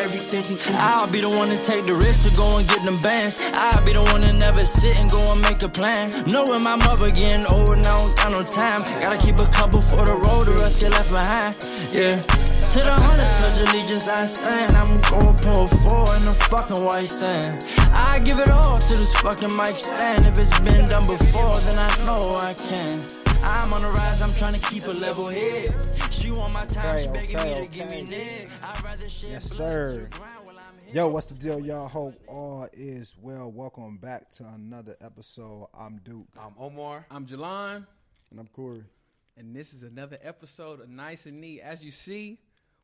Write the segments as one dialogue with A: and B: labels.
A: Everything he can. I'll be the one to take the risk to go and get them bands. I'll be the one to never sit and go and make a plan. Knowing my mother getting older now, don't got no time. Gotta keep a couple for the road, or else get left behind. Yeah. To the hundred, touch allegiance, I stand. I'm going pull four in the fucking white sand. I give it all to this fucking mic stand. If it's been done before, then I know I can. I'm on the rise, I'm trying to keep a level head. She want my time, she
B: Okay,
A: begging
B: okay,
A: me to give me neck. I'd rather shed
B: Yes, sir.
A: the ground while I'm here.
B: Yo, what's the deal, y'all? Hope all is well. Welcome back to another episode. I'm Duke.
C: I'm Omar. I'm Jalon.
B: And I'm Corey.
C: And this is another episode of Nice and Neat. As you see,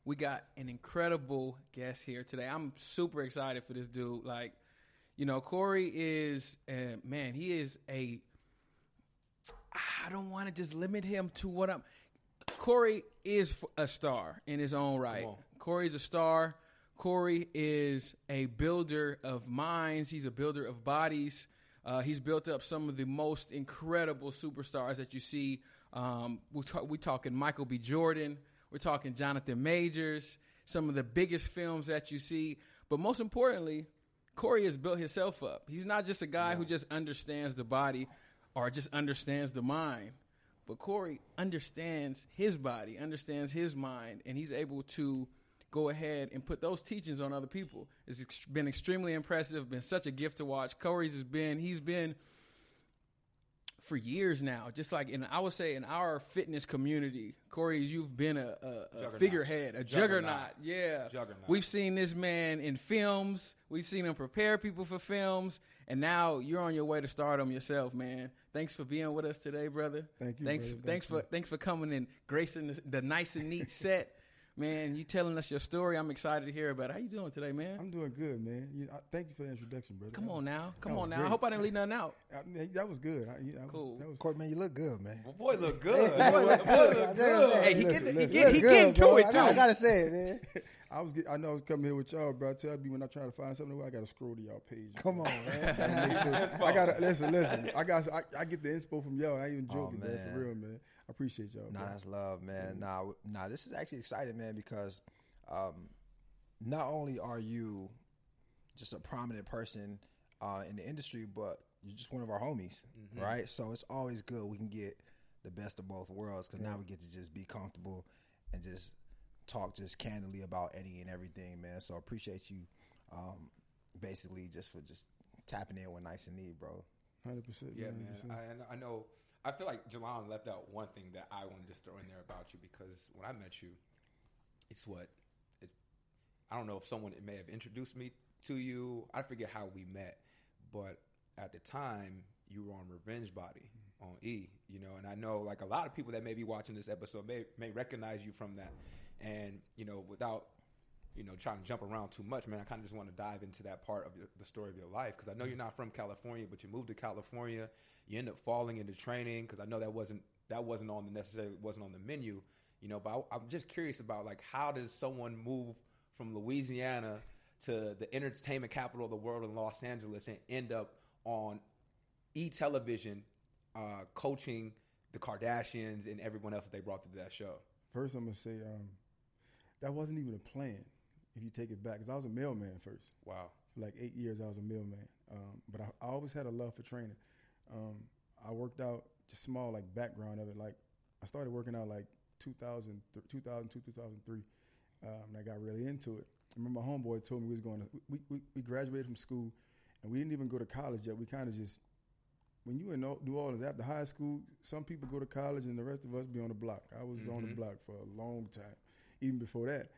C: we got an incredible guest here today. I'm super excited for this dude. Like, you know, Corey is, uh, man, he is a, I don't want to just limit him to what I'm, Corey is a star in his own right. Corey's a star. Corey is a builder of minds. He's a builder of bodies. Uh, he's built up some of the most incredible superstars that you see. Um, we're, ta- we talking Michael B. Jordan. We're talking Jonathan Majors. Some of the biggest films that you see. But most importantly, Corey has built himself up. He's not just a guy who just understands the body or just understands the mind. But Corey understands his body, understands his mind, and he's able to go ahead and put those teachings on other people. It's ex- been extremely impressive. Been such a gift to watch. Corey's has been he's been for years now. Just like in I would say in our fitness community, Corey's you've been a, a, a figurehead, a juggernaut.
D: Juggernaut.
C: Yeah,
D: Juggernaut.
C: We've seen this man in films. We've seen him prepare people for films, and now you're on your way to stardom yourself, man. Thanks for being with us today, brother.
B: Thank you,
C: Thanks,
B: brother. Thank
C: thanks
B: you.
C: for thanks for coming and gracing the, the nice and neat set, man. You telling us your story. I'm excited to hear about. it. How you doing today, man?
B: I'm doing good, man. You, I, thank you for the introduction, brother.
C: Come
B: That
C: on
B: was-
C: now, come on
B: was
C: now. I hope I didn't leave nothing out.
B: I mean, that was good. I, you know, that
C: Cool.
B: Was, that was
E: Court, man, you look good, man.
D: Boy, look good.
E: Boy, look good.
C: Hey, he
B: Listen,
C: get he get he
E: Look
C: getting to
E: bro.
C: it
E: I
C: too.
E: gotta, I gotta say it, man.
B: I was. Get, I know I was coming here with y'all, bro. I tell you when I try to find something, I got to scroll to y'all page.
E: Come on, man.
B: I make sure- I gotta listen. Listen, I got. I, I get the inspo from y'all. I ain't even joking, bro.
E: man.
B: For real, man. I appreciate y'all.
E: Nah,
B: bro.
E: that's love, man. Nah, w- nah, this is actually exciting, man, because um, not only are you just a prominent person uh, in the industry, but you're just one of our homies, right? So it's always good we can get the best of both worlds because now we get to just be comfortable and just talk just candidly about any and everything, man. So I appreciate you, um, basically, just for just tapping in with nice and neat, bro.
B: Hundred percent.
D: Yeah, man. I, I know. I feel like Jalon left out one thing that I want to just throw in there about you because when I met you, it's what it, I don't know if someone may have introduced me to you. I forget how we met, but at the time you were on Revenge Body on E, you know, and I know like a lot of people that may be watching this episode may may recognize you from that, and you know, without you know trying to jump around too much, man, I kind of just want to dive into that part of your, the story of your life because I know you're not from California, but you moved to California, you end up falling into training because I know that wasn't that wasn't on the necessarily wasn't on the menu, you know, but I, I'm just curious about like how does someone move from Louisiana to the entertainment capital of the world in Los Angeles and end up on E Television, uh, coaching the Kardashians and everyone else that they brought to that show.
B: First, I'm gonna say um, that wasn't even a plan. If you take it back, because I was a mailman first.
D: Wow.
B: For like eight years, I was a mailman. Um, but I, I always had a love for training. Um, I worked out just small, like background of it. Like I started working out like 2000, 2002, 2003. Um, and I got really into it. I remember my homeboy told me we was going to. We, we we graduated from school, and we didn't even go to college yet. We kind of just when you in New Orleans after high school, some people go to college and the rest of us be on the block. I was on the
D: Mm-hmm.
B: block for a long time, even before that.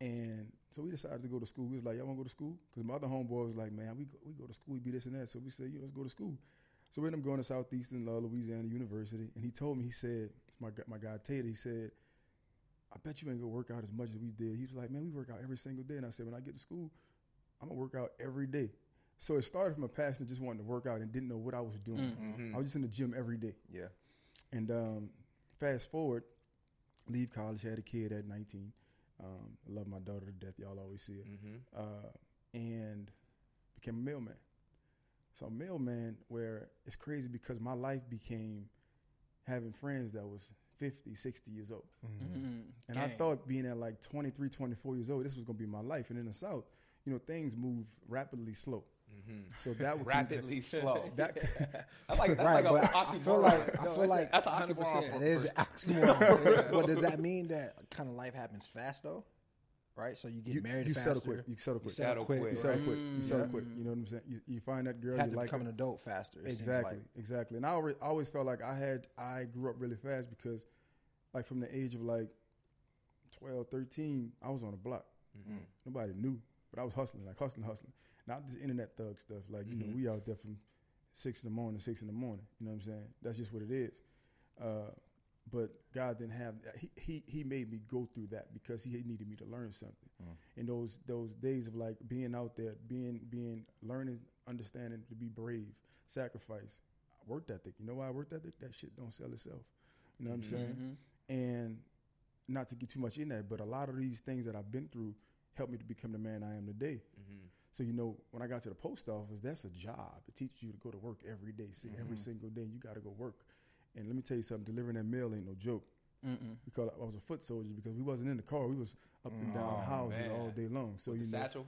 B: And so we decided to go to school. We was like, y'all want to go to school? Because my other homeboy was like, man, we go, we go to school, we be this and that. So we said, yeah, let's go to school. So we ended up going to Southeastern Louisiana University. And he told me, he said, it's my, my guy Tater, he said, I bet you ain't gonna work out as much as we did. He was like, man, we work out every single day. And I said, when I get to school, I'm gonna work out every day. So it started from a passion of just wanting to work out and didn't know what I was doing. I was just in the gym every day.
E: Yeah.
B: And um, fast forward, leave college, had a kid at 19. Um, I love my daughter to death. Y'all always see it. Uh, and became a mailman. So a mailman, where it's crazy because my life became having friends that was 50, 60 years old. And I thought being at like 23, 24 years old, this was going to be my life. And in the South, you know, things move rapidly slow. So that would
D: Rapidly slow.
B: That,
D: That's like, that's
E: Right,
D: like a
E: but I
D: oxymoron.
E: feel like I feel
C: it's
E: like
D: that's an
C: 100%.
D: oxymoron.
E: it oxymoron. but does that mean that kind of life happens fast though? Right. So you get
B: you,
E: married
B: you
E: faster.
B: settle quick. You settle quick.
E: settle
D: Settle
E: quick.
D: quick.
B: You settle quick.
C: Mm.
B: You settle quick. You know what I'm saying? You, you find that girl
E: Have
B: you
E: to
B: like.
E: become
B: her.
E: an adult faster. it seems
B: Exactly,
E: like.
B: exactly. And I always, I always felt like I had I grew up really fast because, like from the age of like 12, 13, I was on the block.
E: Mm-hmm.
B: Nobody knew, but I was hustling, like hustling, hustling. Not this internet thug stuff. Like you
E: Mm-hmm.
B: know, we out there from six in the morning, six in the morning. You know what I'm saying? That's just what it is. Uh, but God didn't have that. He, he he made me go through that because he needed me to learn something.
E: Mm.
B: In those those days of like being out there, being being learning, understanding to be brave, sacrifice, work ethic. You know why I work ethic? That shit don't sell itself. You know what I'm saying? And not to get too much in that, but a lot of these things that I've been through helped me to become the man I am today. So you know, when I got to the post office, that's a job. It teaches you to go to work every day, see, every mm-hmm. single day. You got to go work. And let me tell you something: delivering that mail ain't no joke. Because I was a foot soldier because we wasn't in the car. We was up and down oh, houses
D: man.
B: all day long. So
D: With
B: you
D: the
B: know,
D: satchel.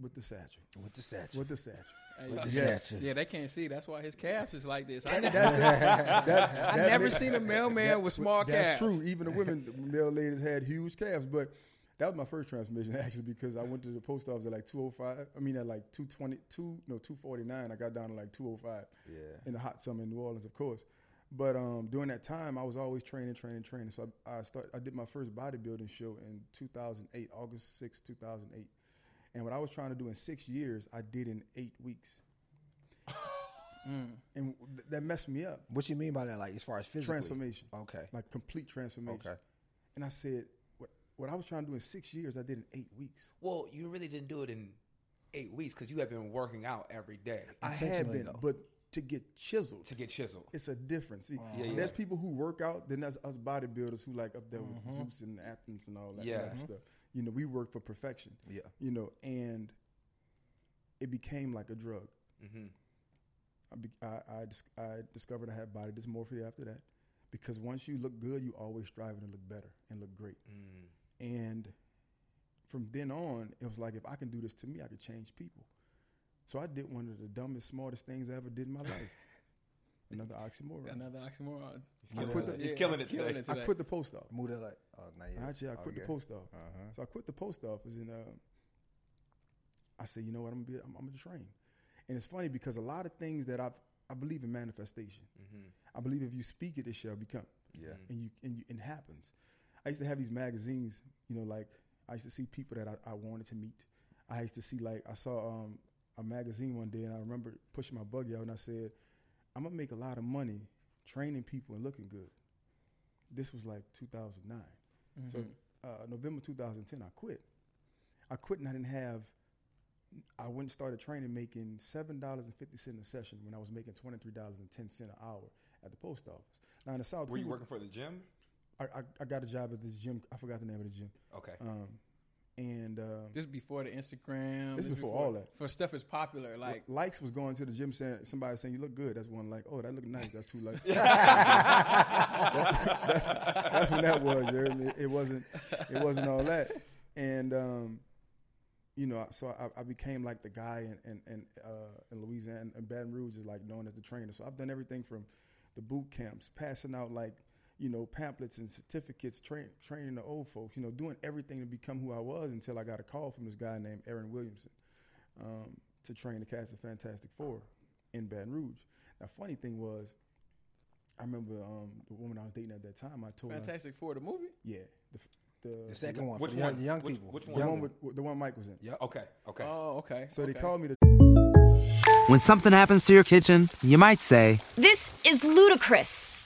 B: with the satchel,
E: With the satchel.
B: with the satchel.
C: Hey,
E: With the
B: Yes.
E: satchel.
C: Yeah, they can't see. That's why his calves is like this. I,
B: That's, that's,
C: I never
B: makes-
C: seen a mailman with small
B: That's
C: calves.
B: true. Even the women, the male ladies had huge calves. But that was my first transmission actually because I went to the post office at like 205. I mean at like 222, no 249. I got down to like 205.
E: Yeah.
B: In the hot summer in New Orleans, of course. But um, during that time, I was always training, training, training. So I, I start. I did my first bodybuilding show in 2008, August 6, 2008. And what I was trying to do in six years, I did in eight weeks. And th- that messed me up.
E: What you mean by that? Like as far as physically?
B: Transformation.
E: Okay.
B: Like complete transformation.
E: Okay.
B: And I said, what, what I was trying to do in six years, I did in eight weeks.
D: Well, you really didn't do it in eight weeks because you have been working out every day
B: I had been,
E: though.
B: but to get chiseled,
D: to get chiseled.
B: it's a difference. See, uh-huh.
D: Yeah,
B: there's people who work out, then there's us bodybuilders who like up there with uh-huh. Zeus and Athens and all that
D: Yeah.
B: type of uh-huh. stuff. You know, we work for perfection.
E: Yeah.
B: You know, and it became like a drug.
D: Mm-hmm.
B: I, be, I, I, I discovered I had body dysmorphia after that because once you look good, you always striving to look better and look great. Mm. And from then on, it was like if I can do this to me, I could change people. So I did one of the dumbest, smartest things I ever did in my life. Another oxymoron.
C: Another oxymoron.
B: I quit the,
D: He's killing it today.
B: I quit the post office.
E: Move that like oh not yet.
B: Actually, I quit
E: Okay.
B: the post office.
E: Uh-huh.
B: So I quit the post office, and uh, I said, you know what, I'm gonna be, I'm, I'm gonna train. And it's funny because a lot of things that I I believe in manifestation. I believe if you speak it, it shall become.
E: Yeah.
B: and you and you, it happens. I used to have these magazines, you know, like I used to see people that I, I wanted to meet. I used to see like I saw um, a magazine one day, and I remember pushing my buggy out, and I said, "I'm gonna make a lot of money training people and looking good." This was like 2009. So uh, November 2010, I quit. I quit, and I didn't have. I went and started training, making seven dollars and fifty cent a session when I was making twenty three dollars and ten cent an hour at the post office. Now in the South,
D: Were you working for the gym?
B: I, I, I got a job at this gym. I forgot the name of the gym.
D: Okay.
B: Um, and um,
C: This is before the Instagram.
B: This before all that.
C: For stuff is popular. Like
B: likes was going to the gym saying somebody saying you look good. That's one like. Oh, that look nice. That's two likes. That- that's when that was. You heard me? It wasn't. It wasn't all that. And um, you know, so I, I became like the guy in in, in, uh, in Louisiana and Baton Rouge is like known as the trainer. So I've done everything from the boot camps, passing out like you know, pamphlets and certificates, train, training the old folks, you know, doing everything to become who I was until I got a call from this guy named Aaron Williamson um, to train the cast of Fantastic Four in Baton Rouge. Now, funny thing was, I remember um, the woman I was dating at that time. I told her, I s-
C: Fantastic Four, the movie.
B: yeah, the, the,
E: The second one
D: Which
E: for the young,
D: one?
E: young
D: Which-
E: people.
D: which
B: the
D: one?
B: one with the one Mike was in.
E: Yeah.
D: Okay. Okay.
C: Oh, okay.
B: So they called me to
F: When something happens to your kitchen, you might say,
G: This is ludicrous.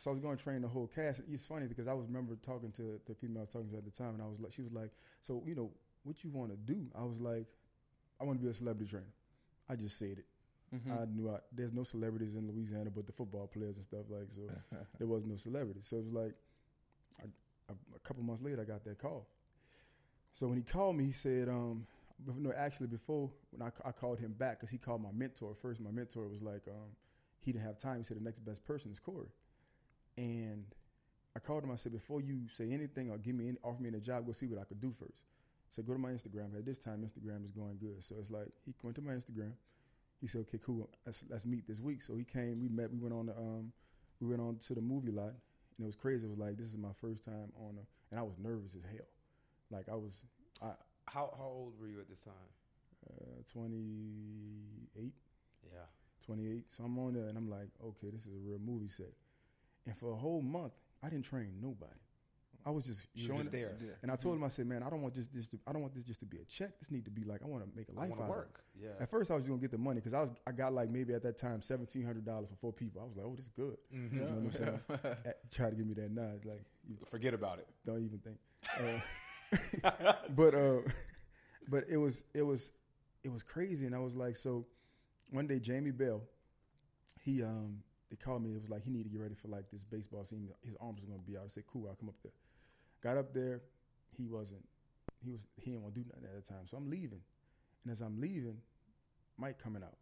B: So I was going to train the whole cast. It's funny because I was remember talking to the female I was talking to at the time, and I was like, she was like, "So you know what you want to do?" I was like, "I want to be a celebrity trainer." I just said it. I knew I, there's no celebrities in Louisiana but the football players and stuff like so. there was no celebrities, so it was like I, a, a couple months later I got that call. So when he called me, he said, um, but no, actually before when I, I called him back because he called my mentor first. My mentor was like, um, he didn't have time. He said the next best person is Corey. And I called him. I said, before you say anything or give me any, offer me a job, go see what I could do first. So go to my Instagram. At this time, Instagram is going good. So it's like he went to my Instagram. He said, okay, cool. Let's let's meet this week. So he came. We met. We went on the um, we went on to the movie lot, and it was crazy. It was like this is my first time on a, and I was nervous as hell. Like I was, I
D: How how old were you at this time?
B: uh, 28,
D: Yeah.
B: 28. So I'm on there and I'm like, okay, this is a real movie set. And for a whole month, I didn't train nobody. I was just
D: You were
B: showing
D: just
B: up.
D: there.
B: And I told him, I said, man, I don't want this, this to, I don't want this just to be a check. This need to be like, I want to make a life
D: wanna
B: out
D: work.
B: of it.
D: Yeah.
B: At first, I was gonna get the money because I was, I got like maybe at that time seventeen hundred dollars for four people. I was like, oh, this is good.
D: Mm-hmm.
B: You know what I'm saying? At- Try to give me that nudge, like, you
D: Forget about it.
B: don't even think. Uh, but uh, but it was it was it was crazy, and I was like, so one day Jamie Bell, he um they called me. It was like he needed to get ready for like this baseball scene. His arms was gonna be out. I said, cool, I'll come up there. Got up there, he wasn't. He was he didn't want to do nothing at the time, so I'm leaving, and as I'm leaving, Mike coming out,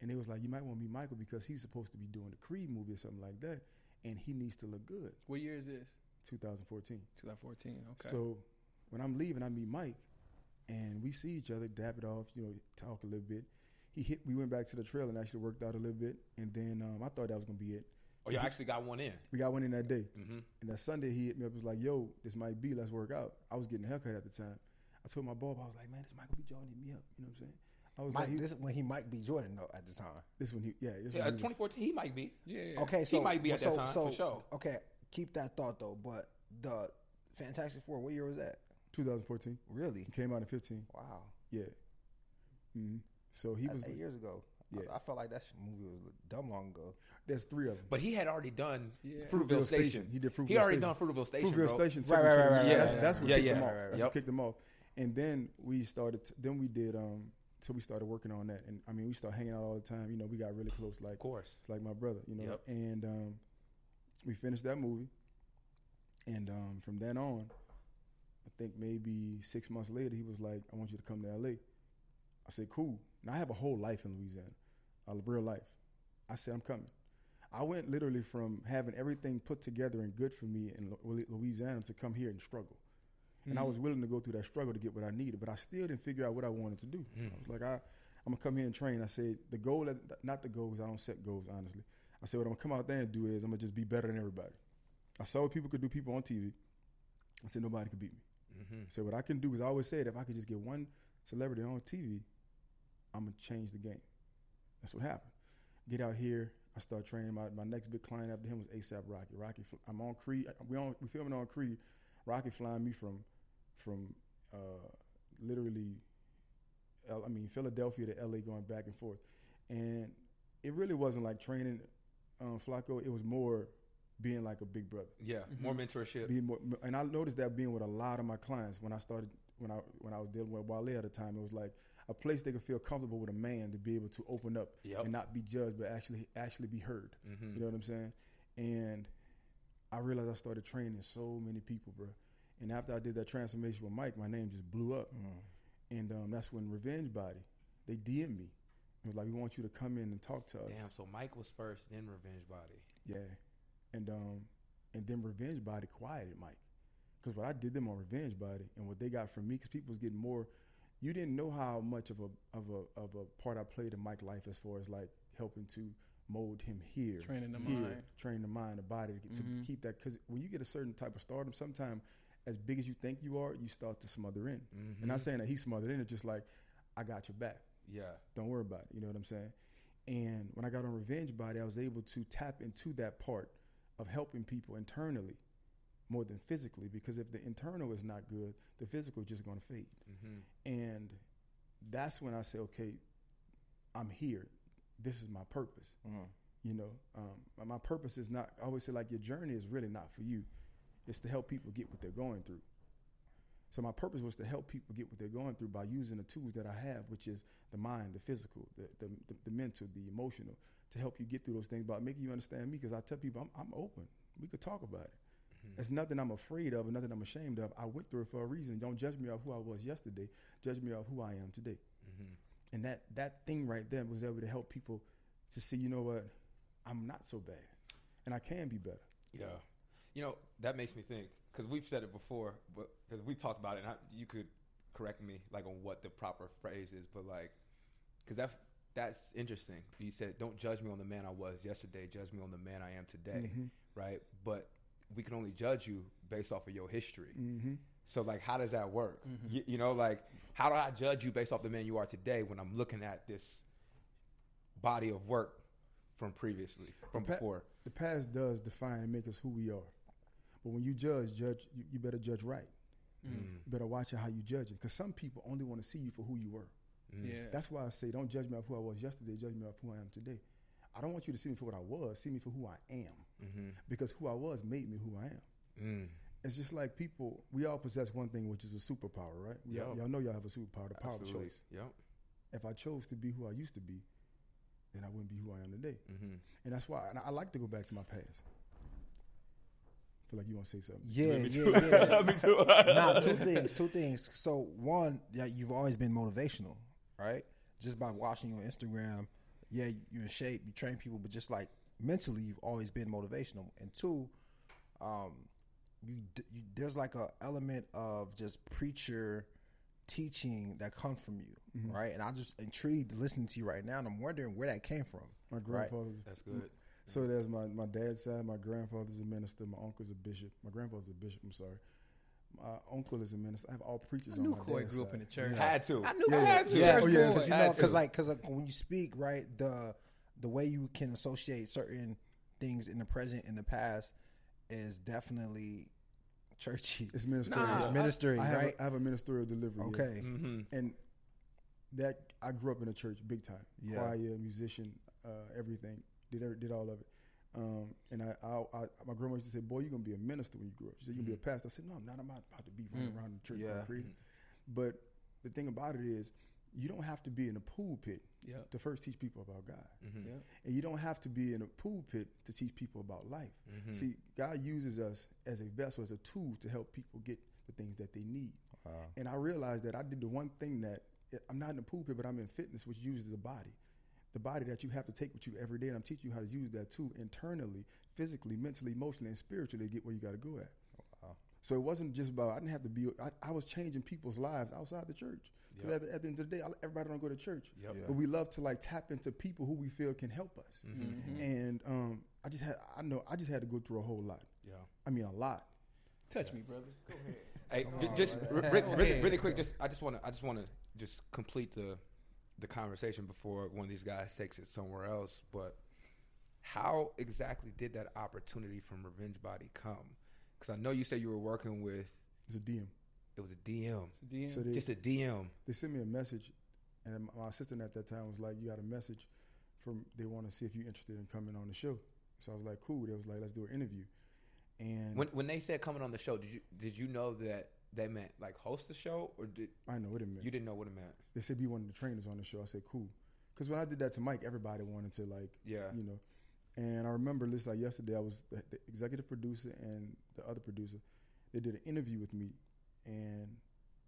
B: and they was like, you might want to meet Michael because he's supposed to be doing the Creed movie or something like that, and he needs to look good.
C: What year is this?
B: 2014.
C: 2014. Okay.
B: So when I'm leaving, I meet Mike, and we see each other, dap it off, you know, talk a little bit. He hit. We went back to the trail and actually worked out a little bit, and then um, I thought that was gonna be it.
D: Oh, you actually got one in.
B: We got one in that day,
D: Mm-hmm.
B: and that Sunday he hit me up. Was like, "Yo, this might be. Let's work out." I was getting a haircut at the time. I told my boy, I was like, "Man, this Michael B. Jordan hit me up." You know what I'm saying? I was
E: Mike,
B: like, he,
E: this is when he might be Jordan though at the time.
B: this when he, yeah, this
D: Yeah,
B: one he was-
D: 2014. He might be.
C: yeah, yeah.
E: Okay, so
D: he might be at
E: so,
D: that time
E: so,
D: for sure.
E: Okay, keep that thought though. But the Fantastic Four, what year was that?
B: 2014.
E: Really?
B: He came out in 15.
E: Wow,
B: Yeah. hmm So he was.
E: eight years ago.
B: Yeah.
E: I, felt like that movie was dumb long ago.
B: There's three of them.
D: But he had already done
B: Fruitvale
D: Fruitvale Station.
B: Station. He did Fruitvale
D: He already
B: Station.
D: done Fruitvale Station,
B: Fruitvale
D: bro.
B: Station. took
E: Right, right,
B: the-
E: right, right,
B: yeah, that's, that's what
D: yeah,
B: kicked
D: yeah.
B: him off.
D: Right, right,
B: That's
D: yep.
B: what kicked him off. And then we started. To, then we did. Um, so we started working on that, and I mean, we started hanging out all the time. You know, we got really close. Like,
D: Of course.
B: it's like my brother. You know,
D: Yep.
B: and um, we finished that movie, and um, from then on, I think maybe six months later, he was like, "I want you to come to L.A." I said, "Cool." Now I have a whole life in Louisiana, a real life. I said, "I'm coming." I went literally from having everything put together and good for me in Louisiana to come here and struggle. And I hmm. was willing to go through that struggle to get what I needed, but I still didn't figure out what I wanted to do. I was like, I, I'm gonna come here and train. I said the goal, not the goals. I don't set goals honestly. I said what I'm gonna come out there and do is I'm gonna just be better than everybody. I saw what people could do, people on TV. I said nobody could beat me. Mm-hmm. I said what I can do is I always said if I could just get one celebrity on TV, I'm gonna change the game. That's what happened. Get out here. I start training. My, my next big client after him was ASAP Rocky. Rocky, I'm on Creed. We on we filming on Creed. Rocky flying me from from uh, literally, I mean Philadelphia to LA, going back and forth, and it really wasn't like training um, Flacko. It was more being like a big brother
D: Yeah, more mentorship.
B: being more, and I noticed that being with a lot of my clients when I started when I when I was dealing with Wale at the time, it was like a place they could feel comfortable with a man to be able to open up
D: Yep.
B: and not be judged, but actually actually be heard. You know what I'm saying? And I realized I started training so many people, bro. And after I did that transformation with Mike, my name just blew up. And um, that's when Revenge Body, they DM me. It was like, we want you to come in and talk to us.
D: Damn. So Mike was first, then Revenge Body.
B: Yeah, and um, and then Revenge Body quieted Mike, because what I did them on Revenge Body and what they got from me, because people was getting more. You didn't know how much of a of a of a part I played in Mike's life as far as like helping to mold him here,
C: Training the
B: here,
C: mind.
B: train the mind, the body to, get, to
C: Mhm.
B: keep that. Because when you get a certain type of stardom, sometimes as big as you think you are, you start to smother in. And not
D: Mhm.
B: saying that he smothered in, it's just like I got your back.
D: Yeah.
B: Don't worry about it. You know what I'm saying? And when I got on Revenge Body, I was able to tap into that part of helping people internally more than physically. Because if the internal is not good, the physical is just going to fade.
D: Mhm.
B: And that's when I say, okay, I'm here. This is my purpose. You know, um, my- my purpose is not. I always say like your journey is really not for you. It's to help people get what they're going through. So my purpose was to help people get what they're going through by using the tools that I have, which is the mind, the physical, the the, the, the mental, the emotional, to help you get through those things by making you understand me. Because I tell people I'm, I'm open. We could talk about it. It's nothing I'm afraid of, or nothing I'm ashamed of. I went through it for a reason. Don't judge me off who I was yesterday. Judge me off who I am today.
D: Mhm.
B: And that that thing right there was able to help people to see, you know what, I'm not so bad, and I can be better.
D: Yeah. You know, that makes me think because we've said it before, but because we've talked about it, and I, you could correct me like on what the proper phrase is, but like because that that's interesting. You said, "Don't judge me on the man I was yesterday. Judge me on the man I am today."
B: Mhm.
D: Right? But we can only judge you based off of your history.
B: Mm-hmm.
D: So like, how does that work? You, you know, like how do I judge you based off the man you are today when I'm looking at this body of work from previously, from
B: The pa-
D: before?
B: The past does define and make us who we are. But when you judge, judge you, you better judge right.
D: Mm.
B: You better watch how you judge it. Because some people only want to see you for who you were.
D: Mm.
C: Yeah.
B: That's why I say don't judge me off who I was yesterday, judge me off who I am today. I don't want you to see me for what I was, see me for who I am.
D: Mhm.
B: Because who I was made me who I am.
D: Mm.
B: It's just like people, we all possess one thing, which is a superpower, right? We all- y'all know y'all have a superpower, the power of choice.
D: Yep.
B: If I chose to be who I used to be, then I wouldn't be who I am today.
D: Mm-hmm.
B: And that's why and I like to go back to my past. feel like you want to say something.
E: Yeah,
B: Me
E: yeah, yeah.
B: Me too.
E: nah, two things. Two things. So one, yeah, you've always been motivational, right? Just by watching you on Instagram, yeah, you're in shape, you train people, but just like mentally, you've always been motivational. And two, um, you, you there's like a element of just preacher teaching that comes from you,
B: Mhm.
E: right? And I'm just intrigued listening to you right now, and I'm wondering where that came from.
B: My
E: right?
B: grandfather's
D: That's good.
B: So there's my my dad's side. My grandfather's a minister. My uncle's a bishop. My grandfather's a bishop. I'm sorry. My uncle is a minister. I have all preachers
C: I knew
B: on my
C: Coy
B: dad's
C: grew up in the church.
B: Yeah.
D: Had to.
C: I knew
B: Yeah,
C: I had to.
B: Yeah.
C: Church
B: Oh, yeah, because
E: you
D: Had
E: know, because like, because like, when you speak, right, the the way you can associate certain things in the present and the past is definitely churchy.
B: It's ministerial.
C: Nah,
E: It's
C: I-
E: ministering,
B: I have,
E: right?
B: a, I have a ministerial delivery. yeah.
E: okay.
D: Mm-hmm.
B: and that I grew up in a church big time.
E: Yeah.
B: Choir, musician, uh, everything. Did did all of it. Um, and I, I, I, my grandma used to say, "Boy, you're gonna be a minister when you grow up." She said, "You're gonna be a pastor." I said, "No, I'm not. I'm not about to be running
C: Mm.
B: around the church
E: Yeah.
B: going crazy." But the thing about it is, you don't have to be in a pulpit
C: Yeah.
B: to first teach people about God,
D: Mm-hmm.
C: Yeah.
B: and you don't have to be in a pulpit to teach people about life.
D: Mm-hmm.
B: See, God uses us as a vessel, as a tool to help people get the things that they need.
E: Wow.
B: And I realized that I did the one thing that I'm not in the pulpit, but I'm in fitness, which uses the body. The body that you have to take with you every day. And I'm teaching you how to use that too internally, physically, mentally, emotionally, and spiritually to get where you got to go at.
E: Wow.
B: So it wasn't just about, I didn't have to be, I, I was changing people's lives outside the church. Because
D: Yep.
B: at, the- at the end of the day, everybody don't go to church.
D: Yep.
E: Yeah.
B: But we love to like tap into people who we feel can help us.
C: Mhm.
B: And um, I just had, I know, I just had to go through a whole lot.
D: Yeah.
B: I mean, a lot.
C: Touch me, brother. Go ahead.
D: Hey,
E: on,
D: just
E: man.
D: re- re- really,
C: ahead.
D: really quick. Just I just want to I just want to just complete the the conversation before one of these guys takes it somewhere else. But how exactly did that opportunity from Revenge Body come? Because I know you said you were working with
B: It's a DM.
D: It was a DM,
C: DM.
B: So they,
D: just a DM.
B: they sent me a message, and my assistant at that time was like, "You got a message from they want to see if you're interested in coming on the show." So I was like, "Cool." They was like, "Let's do an interview." And
D: When when they said coming on the show, did you did you know that they meant like host the show or did
B: I know what it meant.
D: you didn't know what it meant?
B: they said be one of the trainers on the show. I said, "Cool," because when I did that to Mike, everybody wanted to like,
D: Yeah.
B: you know. And I remember this like yesterday, I was the, the executive producer and the other producer. they did an interview with me, and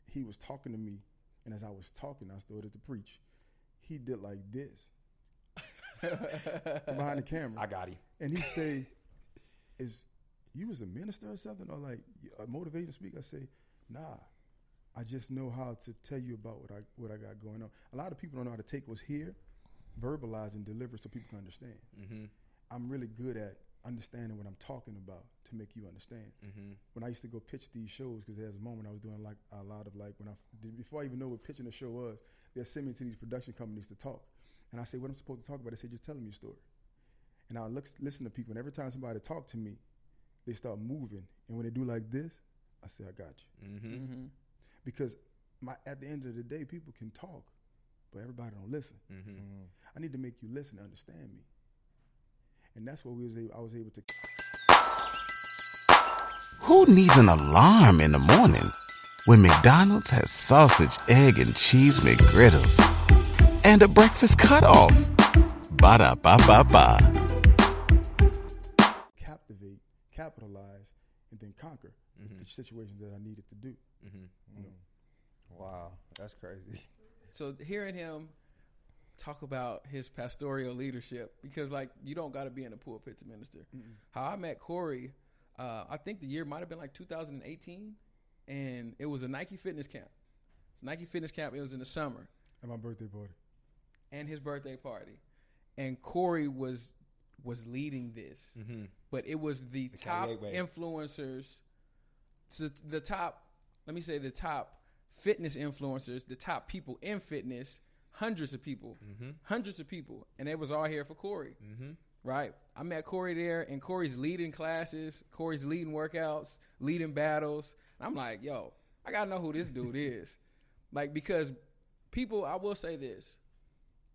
B: he was talking to me, and as I was talking, I started to preach. He did like this behind the camera.
D: I got him.
B: And he say, "Is you was a minister or something, or like a motivational speaker?" I say, "Nah, I just know how to tell you about what I what I got going on. A lot of people don't know how to take what's here, verbalize and deliver, so people can understand.
D: Mm-hmm.
B: I'm really good at understanding what I'm talking about to make you understand.
D: Mm-hmm.
B: When I used to go pitch these shows, because there's a moment I was doing like a lot of like when I did, before I even know what pitching a show was, they'd send me to these production companies to talk, and I say, "What I'm supposed to talk about?" They say, "Just tell them your story." And I look, listen to people, and every time somebody talk to me, they start moving, and when they do like this, I say, "I got you,"
D: Mm-hmm.
B: because my at the end of the day, people can talk, but everybody don't listen.
D: Mm-hmm.
B: I need to make you listen and understand me. And that's what we was able, I was able to
H: Who needs an alarm in the morning when McDonald's has sausage, egg, and cheese McGriddles and a breakfast cutoff? Ba da ba ba ba.
B: captivate, capitalize, and then conquer the situations that I needed to do.
D: Mm-hmm.
B: You know?
E: Wow, that's crazy.
C: So hearing him talk about his pastoral leadership, because like you don't got to be in the pulpit to minister. How I met Corey, uh, I think the year might have been like 2018, and it was a Nike fitness camp. It's a Nike fitness camp. It was in the summer,
B: At my birthday party.
C: and his birthday party, and Corey was was leading this,
D: Mm-hmm.
C: but it was the,
D: The
C: top
D: Kanye way.
C: influencers, to the top. Let me say the top fitness influencers, the top people in fitness, hundreds of people,
D: Mm-hmm.
C: hundreds of people, and they was all here for Corey.
D: Mm-hmm.
C: Right, I met Corey there, and Corey's leading classes, Corey's leading workouts, leading battles. And I'm like, yo, I gotta know who this dude is, like because people. I will say this: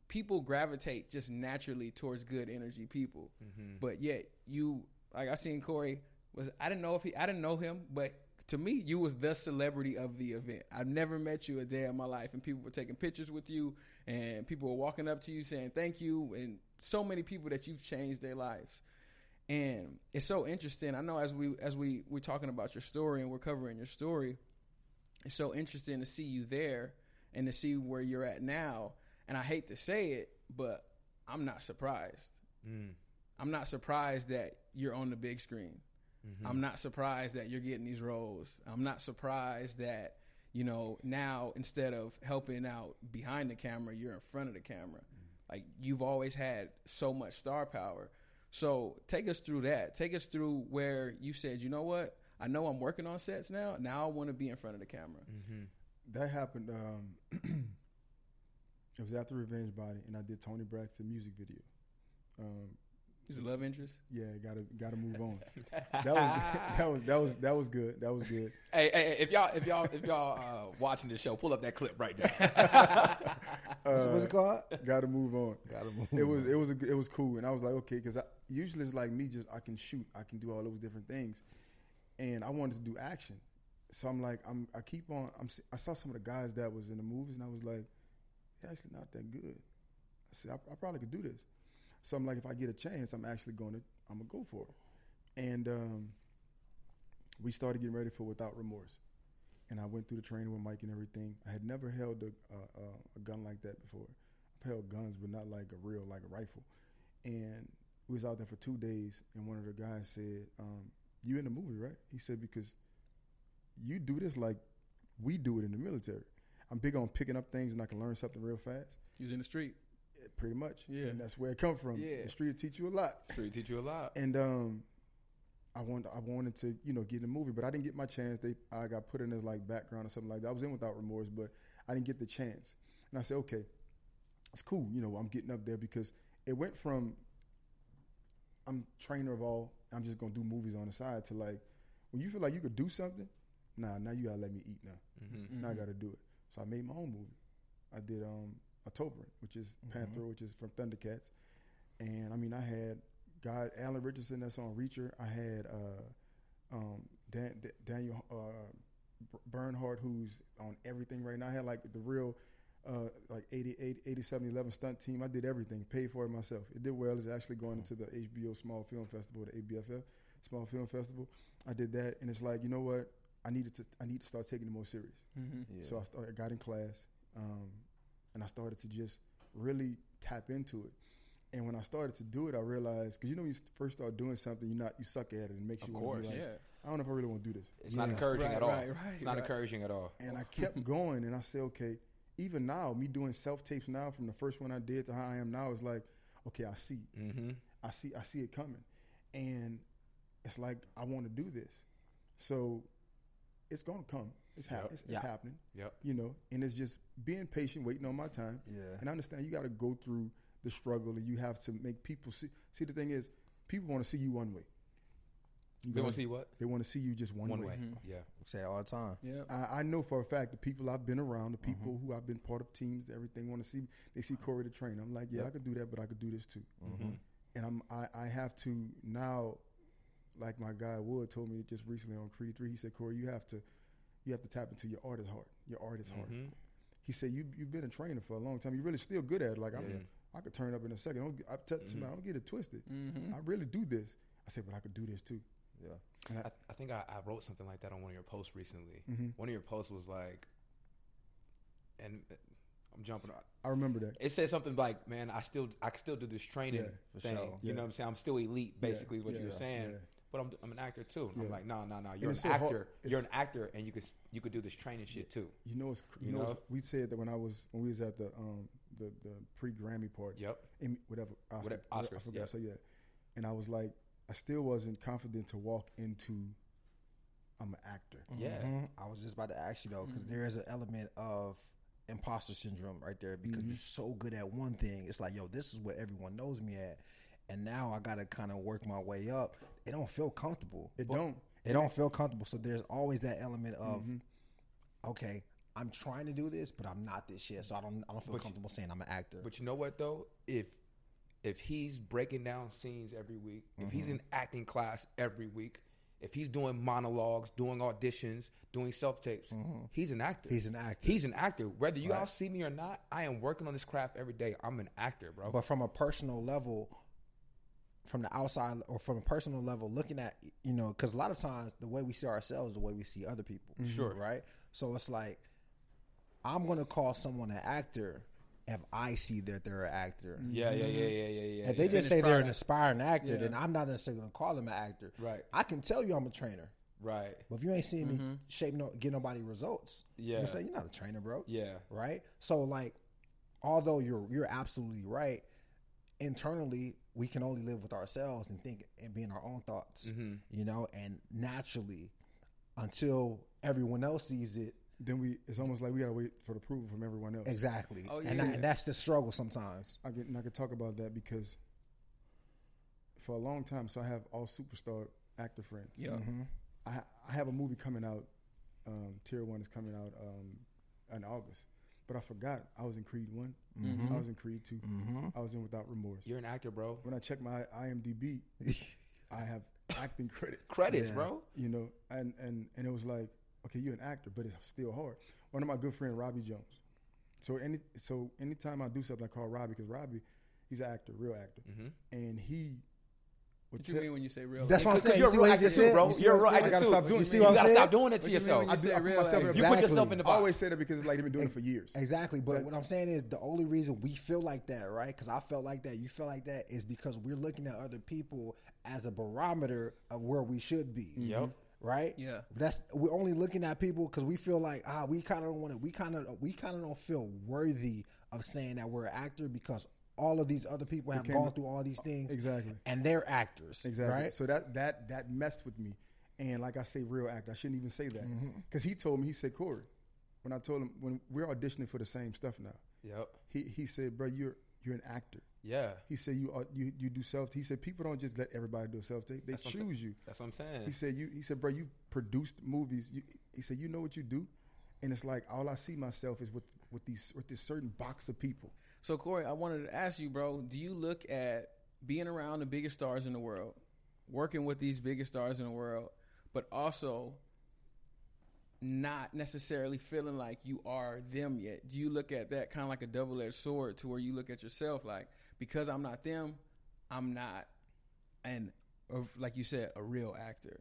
C: people gravitate just naturally towards good energy people,
D: Mm-hmm.
C: but yet you, like I seen Corey was. I didn't know if he, I didn't know him, but to me, you was the celebrity of the event. I've never met you a day in my life, and people were taking pictures with you, and people were walking up to you saying thank you, and so many people that you've changed their lives. And it's so interesting. I know as we as we we're talking about your story and we're covering your story, it's so interesting to see you there and to see where you're at now. And I hate to say it, but I'm not surprised.
D: Mm.
C: I'm not surprised that you're on the big screen.
D: Mm-hmm.
C: I'm not surprised that you're getting these roles. I'm not surprised that, you know, now instead of helping out behind the camera, you're in front of the camera. Like you've always had so much star power. So take us through that. Take us through where you said, you know what? I know I'm working on sets now. Now I want to be in front of the camera.
D: Mm-hmm.
B: That happened. Um, it was after Revenge Body, and I did Toni Braxton music video. Um,
C: Is it love interest?
B: yeah, gotta gotta move on. that was that was that was that was good. That was good.
D: Hey, hey, hey, if y'all if y'all if y'all uh, watching the show, pull up that clip right now.
E: What's, what's it called?
B: Gotta move on.
E: Gotta move
B: It was
E: on.
B: it was a, it was cool, and I was like, okay, because usually it's like me, just I can shoot, I can do all those different things, and I wanted to do action, so I'm like, I'm I keep on. I'm s- I saw some of the guys that was in the movies, and I was like, they're actually not that good. I said, I, I probably could do this. So I'm like, if I get a chance, I'm actually going to I'm gonna go for it, and um, we started getting ready for Without Remorse. And I went through the training with Mike and everything. I had never held a, a, gun like that before. I've held guns, but not like a real, like a rifle. And we was out there for two days, and one of the guys said, um, "You in the movie, right?" He said, "Because you do this like we do it in the military. I'm big on picking up things, and I can learn something real fast.
C: He's in the street.
B: Pretty much,
C: Yeah.
B: And that's where it come from.
C: Yeah.
B: The street will teach you a lot.
D: Street teach you a lot.
B: And um, I wanted I wanted to you know get in the movie, but I didn't get my chance. They I got put in as like background or something like that. I was in without remorse, but I didn't get the chance. And I said, okay, it's cool. You know, I'm getting up there because it went from I'm trainer of all. I'm just gonna do movies on the side to like when you feel like you could do something. Nah, now you gotta let me eat now.
D: Mm-hmm.
B: Now I got to do it. So I made my own movie. I did um October, which is Panthro, which is from Thundercats, and I mean I had guy Alan Ritchson that's on Reacher. I had uh, um, Dan, D- Daniel uh, Bernhardt who's on everything right now. I had like the real uh, like 80, 80, 87, 11 stunt team. I did everything, paid for it myself. It did well. It's actually going into the HBO Small Film Festival, the ABFF Small Film Festival. I did that, and it's like you know what? I needed to. I need to start taking it more serious.
C: Mhm.
E: Yeah.
B: So I started. I got in class, um, and I started to just really tap into it. And when I started to do it, I realized because you know when you first start doing something, you not you suck at it, and it makes
D: Of
B: you want to be like,
C: Yeah.
B: I don't know if I really want to do this.
D: It's not encouraging
C: Right,
D: at all.
C: right, right,
D: it's not encouraging at all.
B: And I kept going, and I said, okay, even now, me doing self tapes now, from the first one I did to how I am now, is like, okay, I see,
D: Mm-hmm.
B: I see, I see it coming, and it's like I want to do this, so it's gonna come. It's, hap-
D: Yep.
B: it's, it's
E: Yeah.
B: happening.
D: Yep.
B: You know, and it's just being patient, waiting on my time.
E: Yeah.
B: And I understand you got to go through the struggle, and you have to make people see. See, the thing is, people want to see you one way. You
D: They want to see what?
B: They want to see you just one,
D: One
B: way.
D: way.
C: Mhm.
D: Yeah.
E: We say it all the time.
C: Yeah.
B: I, I know for a fact the people I've been around, the people
E: Mm-hmm.
B: who I've been part of teams, everything want to see. They see Corey the trainer. I'm like, yeah, I could do that, but I could do this too.
E: Mm-hmm.
B: And I'm I, I have to now, like my guy Wood told me just recently on Creed Three. He said, Corey, you have to you have to tap into your artist heart, your artist heart.
D: Mhm.
B: He said, you you've been a trainer for a long time. You're really still good at it. Like I'm, I could turn up in a second. Don't, get- I tell somebody, don't get it twisted.
C: Mhm.
B: I really do this. I said, but I could do this too.
E: Yeah.
B: And
D: I,
B: I,
D: th- I think I, I wrote something like that on one of your posts recently.
B: Mhm.
D: One of your posts was like, and uh, I'm jumping.
B: I remember that.
D: It said something like, "Man, I still I can still do this training
B: Yeah,
E: for
D: thing.
E: sure.
D: You
B: Yeah.
D: know what I'm saying? I'm still elite, basically, is what you were saying.
B: Yeah.
D: But I'm, I'm an actor too. And I'm like, no, no, no. You're an
B: it's so
D: actor. You're an actor, and you could you could do this training shit too.
B: You know, it's, cr- you,
D: You
B: know,
D: know?
B: it's- we said that when I was when we was at the um the the pre Grammy party.
D: Yep.
B: Emmy- whatever Oscar,
D: Whatever,
B: I forgot.
D: yep.
B: So yeah, and I was like, I still wasn't confident to walk into. I'm an actor.
D: Yeah.
E: Mhm. I was just about to ask you though, because is an element of imposter syndrome right there because
B: Mm-hmm.
E: you're so good at one thing. It's like, yo, this is what everyone knows me at, and now I got to kind of work my way up. It don't feel comfortable.
B: It don't.
E: It don't feel comfortable. So there's always that element of,
B: Mm-hmm.
E: okay, I'm trying to do this, but I'm not this shit. So I don't, I don't feel
D: But you-
E: comfortable saying I'm an actor.
D: But you know what though? If if he's breaking down scenes every week, if he's in acting class every week, if he's doing monologues, doing auditions, doing self tapes, he's an actor.
E: He's an actor.
D: He's an actor. Whether you all
E: Right.
D: see me or not, I am working on this craft every day. I'm an actor, bro.
E: But from a personal level, from the outside or from a personal level, looking at you know, because a lot of times the way we see ourselves, is the way we see other people,
D: Sure.
E: right? So it's like I'm gonna call someone an actor if I see that they're an actor.
D: yeah, yeah, yeah, yeah, yeah, yeah.
E: If they
D: yeah.
E: just say they're an aspiring actor,
C: Yeah.
E: then I'm not necessarily gonna call them an actor.
D: Right.
E: I can tell you I'm a trainer,
D: right,
E: but if you ain't seeing me shape no get nobody results,
D: Yeah.
E: you say you're not a trainer, bro.
D: yeah,
E: right? So like, although you're you're absolutely right, internally we can only live with ourselves and think and be in our own thoughts, you know, and naturally, until everyone else sees it,
B: Then we, it's almost like we gotta wait for the approval from everyone else.
E: exactly,
C: Oh,
E: and,
C: yeah.
E: and that's the struggle sometimes.
B: I can, and I can talk about that because for a long time, so I have all superstar actor friends.
C: Yeah.
E: Mm-hmm.
B: I I have a movie coming out. Um, Tier One is coming out um, in August, but I forgot I was in Creed One. Mm-hmm. I was in Creed 2 mm-hmm. I was in Without Remorse.
D: you're an actor, bro.
B: When I check my IMDb, I have acting credits.
D: Credits,
E: Yeah.
D: bro.
B: You know, and and and it was like, okay, you're an actor, but it's still hard. One of my good friend, Robbie Jones. So any so anytime I do something, I call Robbie because Robbie, he's an actor, real actor, mm-hmm. and he. Would
C: What you mean when you say real?
E: That's what I'm saying.
D: you're
E: You
D: real actor too, bro.
E: You see
D: You're real
E: I'm
B: I gotta
D: too.
B: stop doing
E: You
B: it.
E: see
D: You
E: what I'm
D: gotta stop doing it to
C: What you mean
D: yourself.
B: I do, I put myself in?
D: You put yourself in the box.
B: I always say that because it's like they've been doing it for years.
E: Exactly, but
B: But-
E: what I'm saying is the only reason we feel like that, right? Because I felt like that, you feel like that, is because we're looking at other people as a barometer of where we should be.
D: Yep.
E: Right.
C: Yeah.
E: That's we're only looking at people because we feel like ah we kind of don't want to we kind of we kind of don't feel worthy of saying that we're an actor because all of these other people have gone through all these things
B: Exactly.
E: and they're actors
B: Exactly.
E: right
B: So that that that messed with me, and like I say, real actor. I shouldn't even say that
E: Mm-hmm.
B: because he told me he said Corey, when I told him when we're auditioning for the same stuff now,
D: Yep.
B: he he said, bro, you're you're an actor.
D: Yeah.
B: He said you are, you you do self. He said people don't just let everybody do self tape. They
D: That's
B: choose you.
D: That's what I'm saying.
B: He said you. He said, bro, you produced movies. You, he said you know what you do, and it's like all I see myself is with with these with this certain box of people.
C: So Corey, I wanted to ask you, bro. Do you look at being around the biggest stars in the world, working with these biggest stars in the world, but also not necessarily feeling like you are them yet. Do you look at that kind of like a double edged sword to where you look at yourself like because I'm not them, I'm not, and like you said, a real actor.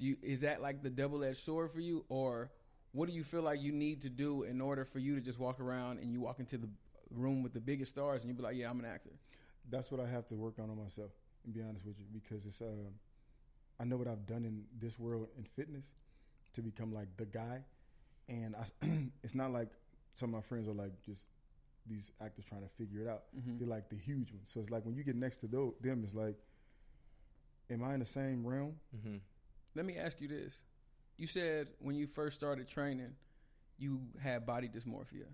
C: Do you is that like the double edged sword for you, or what do you feel like you need to do in order for you to just walk around and you walk into the room with the biggest stars and you'd be like, yeah, I'm an actor.
B: That's what I have to work on on myself. And be honest with you, because it's uh, I know what I've done in this world in fitness to become like the guy, and I, it's not like some of my friends are like just these actors trying to figure it out.
C: Mhm.
B: They're like the huge ones. So it's like when you get next to tho- them, it's like, am I in the same realm?
D: Mm-hmm.
C: Let me ask you this. You said when you first started training, you had body dysmorphia.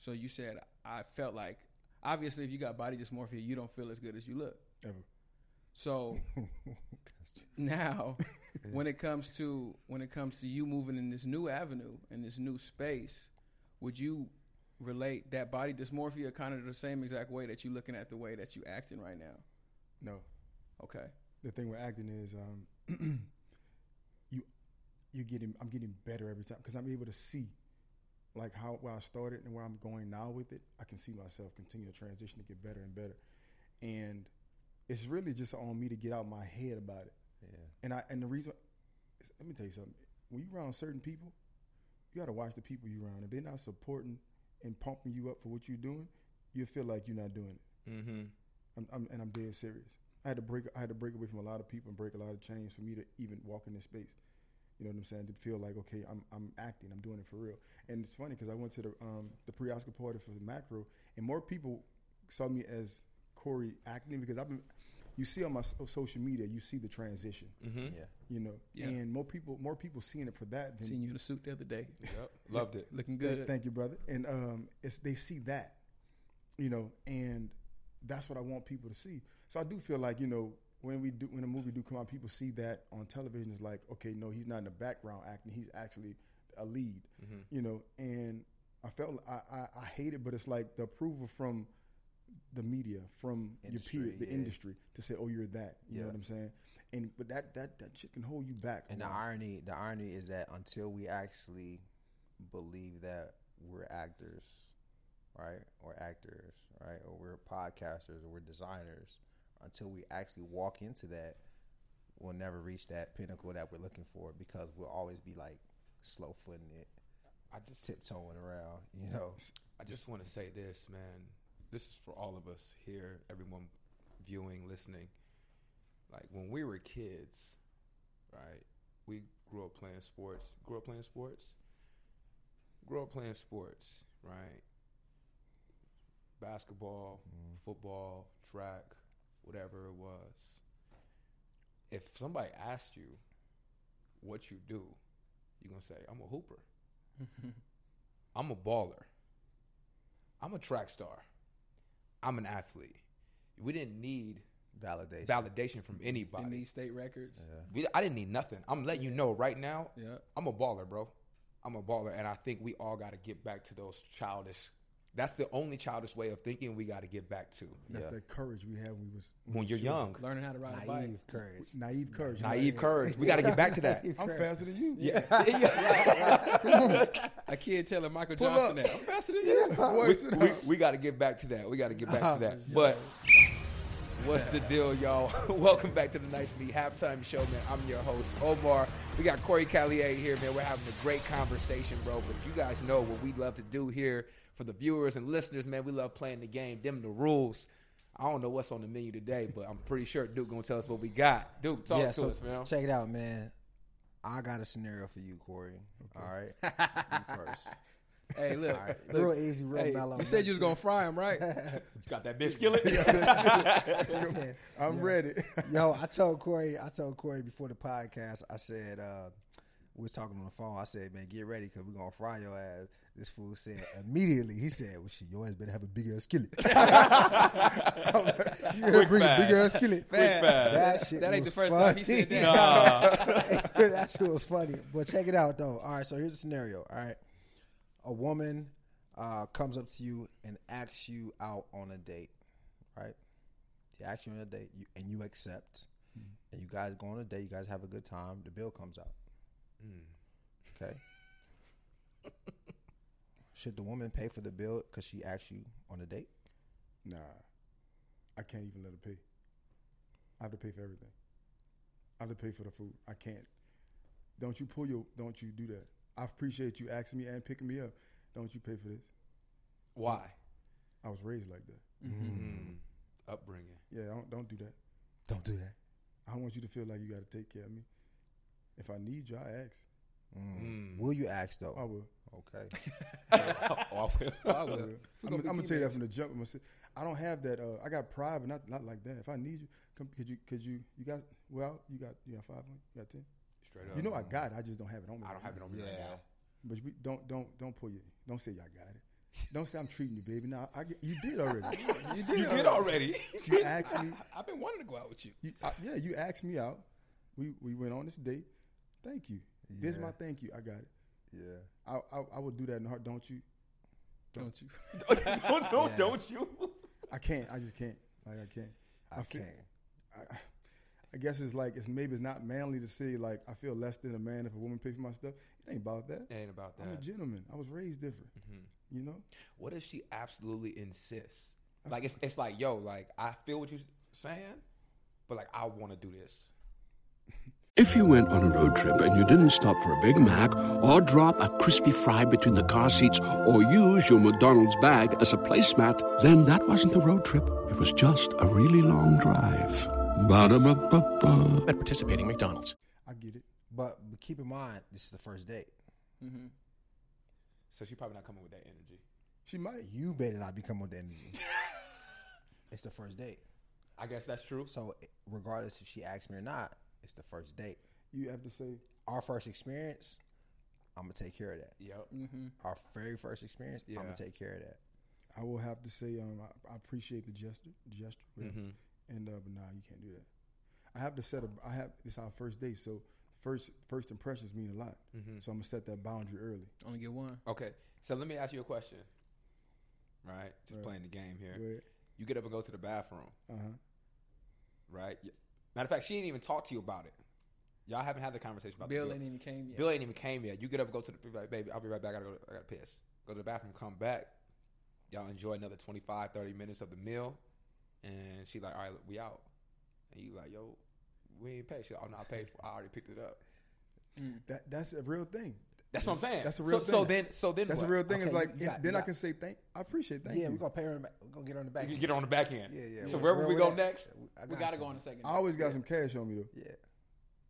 C: So you said, I felt like, obviously, if you got body dysmorphia, you don't feel as good as you look.
B: Ever.
C: So now, when it comes to when it comes to you moving in this new avenue in this new space, would you relate that body dysmorphia kind of the same exact way that you're looking at the way that you acting right now?
B: No.
C: Okay.
B: The thing with acting is, um, you you getting I'm getting better every time because I'm able to see like how where I started and where I'm going now with it. I can see myself continue to transition to get better and better, and it's really just on me to get out my head about it.
E: Yeah.
B: And I and the reason, is- let me tell you something. When you around certain people, you got to watch the people you around. If they're not supporting and pumping you up for what you're doing, you feel like you're not doing it.
D: Mm-hmm.
B: I'm, I'm, and I'm dead serious. I had to break. I had to break away from a lot of people and break a lot of chains for me to even walk in this space. You know what I'm saying? To feel like okay, I'm I'm acting. I'm doing it for real. And it's funny because I went to the um, the pre-Oscar party for the macro, and more people saw me as Corey acting because I've been. You see on my social media, you see the transition.
D: Mhm.
E: Yeah.
B: You know,
C: Yeah.
B: and more people more people seeing it for that. Than,
C: Seen you in a suit the other day.
D: Yep. Loved it.
C: Looking
B: Th-
C: good.
B: Thank you, brother. And um, it's they see that, you know, and that's what I want people to see. So I do feel like you know when we do when a movie do come out, people see that on television. It's like okay, no, he's not in the background acting. He's actually a lead,
D: Mhm.
B: you know. And I felt I, I I hate it, but it's like the approval from the media, from
E: Industry,
B: your peer, the
E: yeah.
B: industry, to say, oh, you're that. You know what I'm saying? And but that that that shit can hold you back.
E: And the irony, the irony is that until we actually believe that we're actors, right, or actors, right, or we're podcasters, or we're designers, until we actually walk into that, we'll never reach that pinnacle that we're looking for because we'll always be like slow footing it,
D: I just
E: tiptoeing around, you know.
D: I just want to say this, man. This is for all of us here, everyone viewing, listening. Like when we were kids, right? We grew up playing sports. Grew up playing sports. Grew up playing sports, right? Basketball, mm-hmm. football, track, whatever it was. If somebody asked you what you do, you're gonna say, "I'm a hooper." I'm a baller. I'm a track star. I'm an athlete. We didn't need
E: validation
D: validation from anybody.
C: Didn't need state records.
D: We, I didn't need nothing. I'm letting you know right now.
C: Yeah.
D: I'm a baller, bro. I'm a baller, and I think we all got to get back to those childish. That's the only childish way of thinking we got to get back to.
B: That's
E: Yeah.
B: that courage we had when we was
D: When you're
B: children.
D: young,
C: Learning how to ride a bike.
E: Naive courage.
B: Naive courage.
D: naive courage. We got to get back to that.
B: I'm faster than you.
C: A kid telling Michael
B: Pull
C: Johnson
B: up.
C: that I'm faster than you.
B: Boy,
D: we, we, we got to get back to that. We got to get back to that. But what's the deal, y'all? Welcome back to the Nice and Halftime Show, man. I'm your host, Omar. We got Corey Calliet here, man. We're having a great conversation, bro. But you guys know what we love to do here for the viewers and listeners, man. We love playing the game, them the rules. I don't know what's on the menu today, but I'm pretty sure Duke gonna tell us what we got. Duke, talk
E: yeah,
D: to
E: so
D: us, man.
E: check it out, man. I got a scenario for you, Corey. All right, you first.
C: Hey, look,
E: right.
C: look.
E: Real easy, real
C: Hey,
E: mellow.
C: You said you was gonna fry him, right?
D: you Got that big skillet?
B: I'm ready.
E: Yo, I told Corey, I told Corey before the podcast, I said, uh, we was talking on the phone. I said, man, get ready because we're going to fry your ass. This fool said immediately, he said, well, shit, your ass better have a big ass skillet. you better bring a big ass skillet.
C: Fast.
E: That shit
C: That ain't the
E: was
C: first time he said that.
E: that shit was funny. But check it out, though. All right, so here's a scenario. All right. A woman uh, comes up to you and asks you out on a date, right? She asks you on a date you, and you accept. And you guys go on a date. You guys have a good time. The bill comes out. Okay. Should the woman pay for the bill because she asked you on a date?
B: Nah, I can't even let her pay. I have to pay for everything. I have to pay for the food. I can't. Don't you pull your? Don't you do that? I appreciate you asking me and picking me up. Don't you pay for this?
D: Why?
B: I was raised like that.
D: Mm. Upbringing.
B: Yeah, don't don't do that.
E: Don't do that.
B: I don't want you to feel like you got to take care of me. If I need you, I ask.
E: Mm. Will you ask though?
B: I will.
E: Okay.
D: oh, I will.
C: I will.
B: I'm,
C: gonna
B: I'm gonna tell you that
C: teammates.
B: from the jump. I'm gonna say, I don't have that. Uh, I got pride, but not not like that. If I need you, come. Could you? Could you? You got? Well, you got. You got five. hundred? You got ten.
D: Straight up.
B: You know I got it. I just don't have it on me.
D: I don't
B: right
D: have it on me right
E: Yeah.
D: now.
B: But we don't don't don't pull you. Don't say y'all got it. Don't say I'm treating you, baby. Now I get, you did already.
C: You did,
D: You did already.
B: you asked me.
C: I've been wanting to go out with you.
B: You, I, yeah, you asked me out. We we went on this date. Thank you. This is my thank you. I got it.
E: Yeah.
B: I I, I would do that in the heart. Don't you?
C: Don't you?
D: don't don't
E: Yeah.
D: don't you?
B: I can't. I just can't. Like I can't.
E: I,
B: feel-
E: can't.
B: I, I guess it's like it's maybe it's not manly to say like I feel less than a man if a woman pays for my stuff. It ain't about that.
D: It ain't about that.
B: I'm a gentleman. I was raised different. Mm-hmm. You know.
D: What if she absolutely insists? Like it's it's like yo, like I feel what you're saying, but like I want to do this.
I: If you went on a road trip and you didn't stop for a Big Mac or drop a crispy fry between the car seats or use your McDonald's bag as a placemat, then that wasn't a road trip. It was just a really long drive. Ba-da-ba-ba-ba.
J: At participating McDonald's.
B: I get it.
E: But, but keep in mind, this is the first date.
C: Mm-hmm.
D: So she probably not coming with that energy.
B: She might.
E: You better not be coming with the energy. it's the first date.
D: I guess that's true.
E: So regardless if she asks me or not, it's the first date.
B: You have to say
E: Our first experience, I'm gonna take care of that.
D: Yep.
C: Mm-hmm.
E: Our very first experience, I'm gonna take care of that.
B: I will have to say um, I, I appreciate the gesture, gesture, yeah.
D: Mhm.
B: and uh, but nah, you can't do that. I have to set a. I have it's our first date, so first first impressions mean a lot.
D: Mhm.
B: So I'm gonna set that boundary early.
C: Only get one.
D: Okay, so let me ask you a question. Right, just
B: Right.
D: playing the game here.
B: Go ahead.
D: You get up and go to the bathroom,
B: Uh huh.
D: right? Y- Matter of fact, she didn't even talk to you about it. Y'all haven't had the conversation about
C: Bill
D: the
C: ain't even came yet.
D: Bill ain't even came yet. You get up, and go to the be like, baby. I'll be right back. I gotta go. I gotta piss. Go to the bathroom. Come back. Y'all enjoy another 25, 30 minutes of the meal, and she like, all right, we out. And you like, yo, we ain't paid. She like, oh no, I paid for. I already picked it up.
B: That that's a real thing.
D: That's what I'm saying.
B: That's a real
D: so,
B: thing.
D: So then, so then
B: That's
D: what?
B: a real thing.
E: Okay,
B: it's like
E: you got-
B: then
E: you
B: I can say thank. I appreciate thank
E: yeah,
B: you.
E: we're gonna pay her. on the back- We're gonna get her on the back.
D: You
E: end.
D: get on the back end.
E: Yeah, yeah.
D: So
E: Where-
D: wherever
E: where
D: we go
E: at?
D: next,
E: I
C: We
E: got
C: gotta
E: you.
C: go on a second.
B: I always got some cash on me though.
E: Yeah.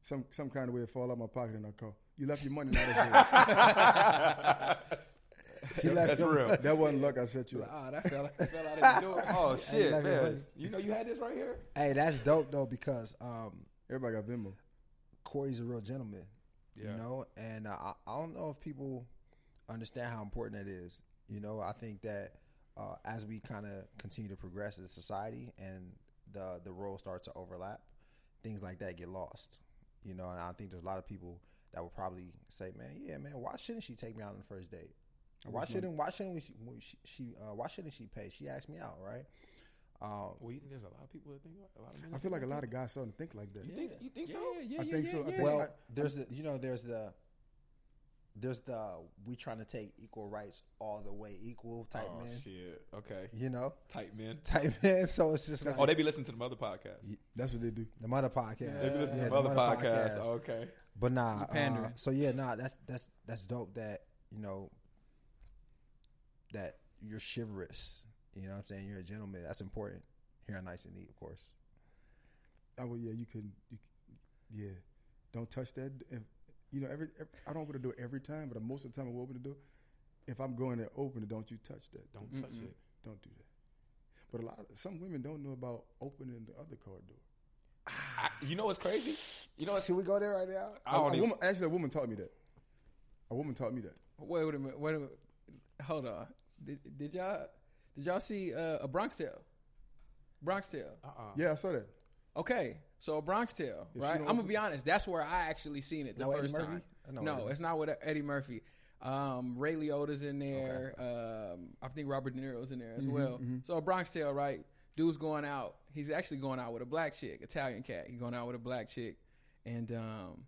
B: Some some kind of way it fall out my pocket and I call. You left your money not at home. He left
D: That's
B: your-
D: real.
B: That wasn't luck. I set you
C: Like,
B: up.
C: ah, that fell, that fell out of the door.
D: Oh shit, man!
E: money.
D: You know you had this right here.
E: Hey, that's dope though because um,
B: Everybody got Venmo.
E: Corey's a real gentleman.
D: Yeah.
E: You know, and I, I don't know if people understand how important that is. You know, I think that uh, as we kind of continue to progress as a society and the the roles start to overlap, things like that get lost. You know, and I think there's a lot of people that will probably say, "Man, yeah, man, why shouldn't she take me out on the first date? Why shouldn't Why shouldn't we, she, we- she, she uh, Why shouldn't she pay? She asked me out, right? Um,
D: Well, you think there's a lot of people that think a lot of men
B: I feel like a lot of guys starting to think like that.
D: You think you think so?
C: Yeah, yeah,
B: I
C: yeah,
B: think
C: yeah,
B: so. I think-
E: well,
B: I-
E: there's the you know there's the there's the we trying to take equal rights all the way equal type
D: oh
E: man.
D: shit. Okay.
E: You know,
D: type men.
E: type man. So it's just like
D: Oh, they be listening to the mother podcast.
B: That's what they do.
E: the mother podcast.
D: They be listening
E: Yeah,
D: to
E: the
D: the other
E: mother
D: podcasts. Okay.
E: But nah, uh, so yeah, nah, that's that's that's dope. That you know that you're chivalrous. You know what I'm saying? You're a gentleman. That's important. Here on Nice and Neat, of course.
B: Oh well, yeah, you can. You, yeah, don't touch that. If, you know, every, every I don't open the door every time, but most of the time I will open the door. If I'm going to open it, don't you touch that.
D: Don't touch it.
B: Don't do that. But a lot, of, some women don't know about opening the other car door.
D: I, you know what's crazy? You know what?
E: Should we go there right now?
D: I
B: A,
D: don't
B: a
D: even,
B: woman, actually, a woman taught me that. A woman taught me that.
C: Wait, wait a minute. Wait a minute. Hold on. Did, did y'all did y'all see uh, a Bronx Tale? Bronx Tale.
D: uh-uh.
B: Yeah, I saw that.
C: Okay, so a Bronx Tale,
B: If she
C: right?
B: don't
C: I'm gonna be honest. That's where I actually seen it the
E: No Eddie
C: first
E: Murphy?
C: time.
E: I know
C: No,
E: Eddie
C: it's not with Eddie Murphy. Um, Ray Liotta's in there. Um, I think Robert De Niro's in there as well. So a Bronx Tale, right? Dude's going out. He's actually going out with a black chick, Italian cat. He's going out with a black chick, and um,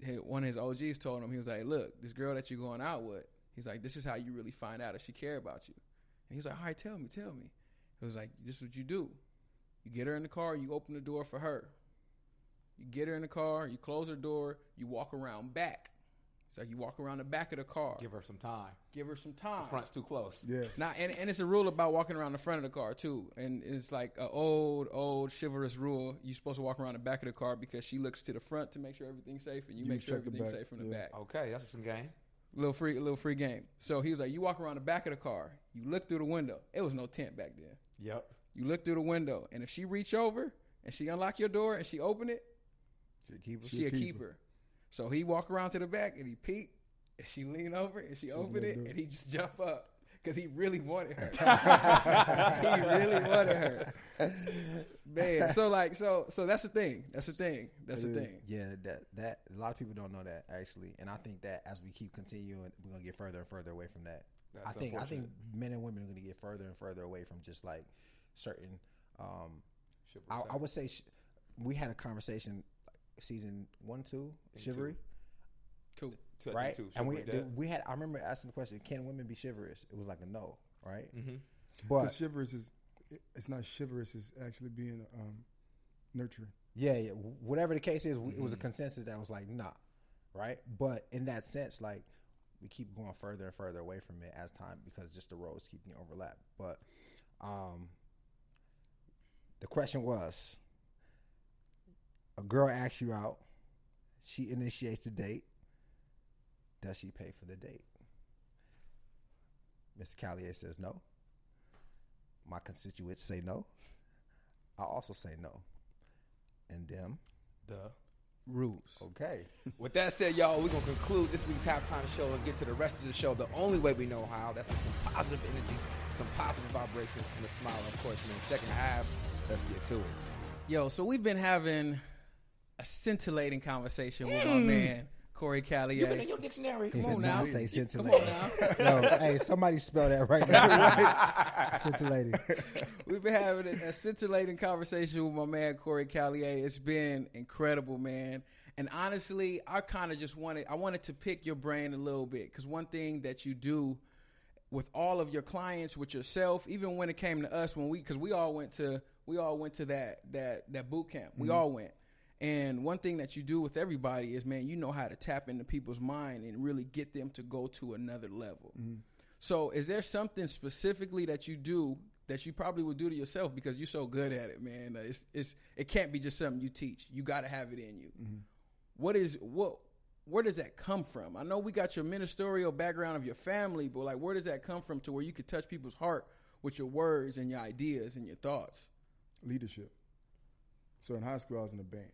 C: hey, one of his OGs told him he was like, "Look, this girl that you're going out with, He's like, this is how you really find out if she care about you. And he's like, all right, tell me, tell me. It was like, this is what you do. You get her in the car, you open the door for her. You get her in the car, you close her door, you walk around back. It's like you walk around the back of the car.
D: Give her some time.
C: Give her some time.
D: The front's too close.
B: Yeah.
C: Now, and, and it's a rule about walking around the front of the car too, and it's like an old, old chivalrous rule. You're supposed to walk around the back of the car because she looks to the front to make sure everything's safe, and you,
B: You
C: make sure everything's safe from the back.
D: Okay, that's some game.
C: Little free, little free game. So he was like, you walk around the back of the car, you look through the window. It was no tent back then.
D: Yep.
C: You look through the window, and if she reach over and she unlock your door and she open it,
E: Should keep
C: she a keeper. So he walk around to the back and he peek, and she lean over and she open
B: open
C: it, and he just jump up because he really wanted her. he really wanted her, man. So like, so so that's the thing. That's the thing. That's the thing.
E: Yeah, that that a lot of people don't know that actually, and I think that as we keep continuing, we're gonna get further and further away from that.
D: That's
E: I think I think men and women are gonna get further and further away from just like certain. Um, I, I would say sh- we had a conversation season one, two,
D: And
E: chivalry,
C: Cool.
D: Two-
E: right?
D: two,
E: and we
D: chivalry dead.
E: we had I remember asking the question: Can women be chivalrous? It was like a no, right?
D: Mm-hmm.
E: But
B: But chivalrous is it's not chivalrous. It's actually being um, nurturing.
E: Yeah, yeah. Whatever the case is, we, it was a
D: Mm-hmm.
E: consensus that was like, nah, right? But in that sense, like, we keep going further and further away from it as time because just the roads keep getting overlapped. But um, the question was a girl asks you out, she initiates the date. Does she pay for the date? Mr. Calliet says no. My constituents say no. I also say no. And them,
D: The
C: Rules.
E: okay.
D: With that said, y'all, we're gonna conclude this week's halftime show and get to the rest of the show the only way we know how. That's with some positive energy, some positive vibrations, and a smile, of course, man. Second half, let's get to it.
C: Yo, so we've been having a scintillating conversation with our mm. man Corey Calliet.
D: In your dictionary.
C: Come on now.
E: say
C: Come
E: scintillating.
C: on now.
E: Yo, hey, somebody spell that right now. scintillating.
C: We've been having a, a scintillating conversation with my man Corey Calliet. It's been incredible, man. And honestly, I kind of just wanted I wanted to pick your brain a little bit because one thing that you do with all of your clients, with yourself, even when it came to us, when we because we all went to we all went to that that that boot camp. We all went. And one thing that you do with everybody is, man, you know how to tap into people's mind and really get them to go to another level. Mm-hmm. So, is there something specifically that you do that you probably would do to yourself because you're so good at it, man? It's, it's it can't be just something you teach. You got to have it in you. Mm-hmm. What is what? Where does that come from? I know we got your ministerial background of your family, but like, where does that come from to where you could touch people's heart with your words and your ideas and your thoughts?
B: Leadership. So in high school, I was in a band.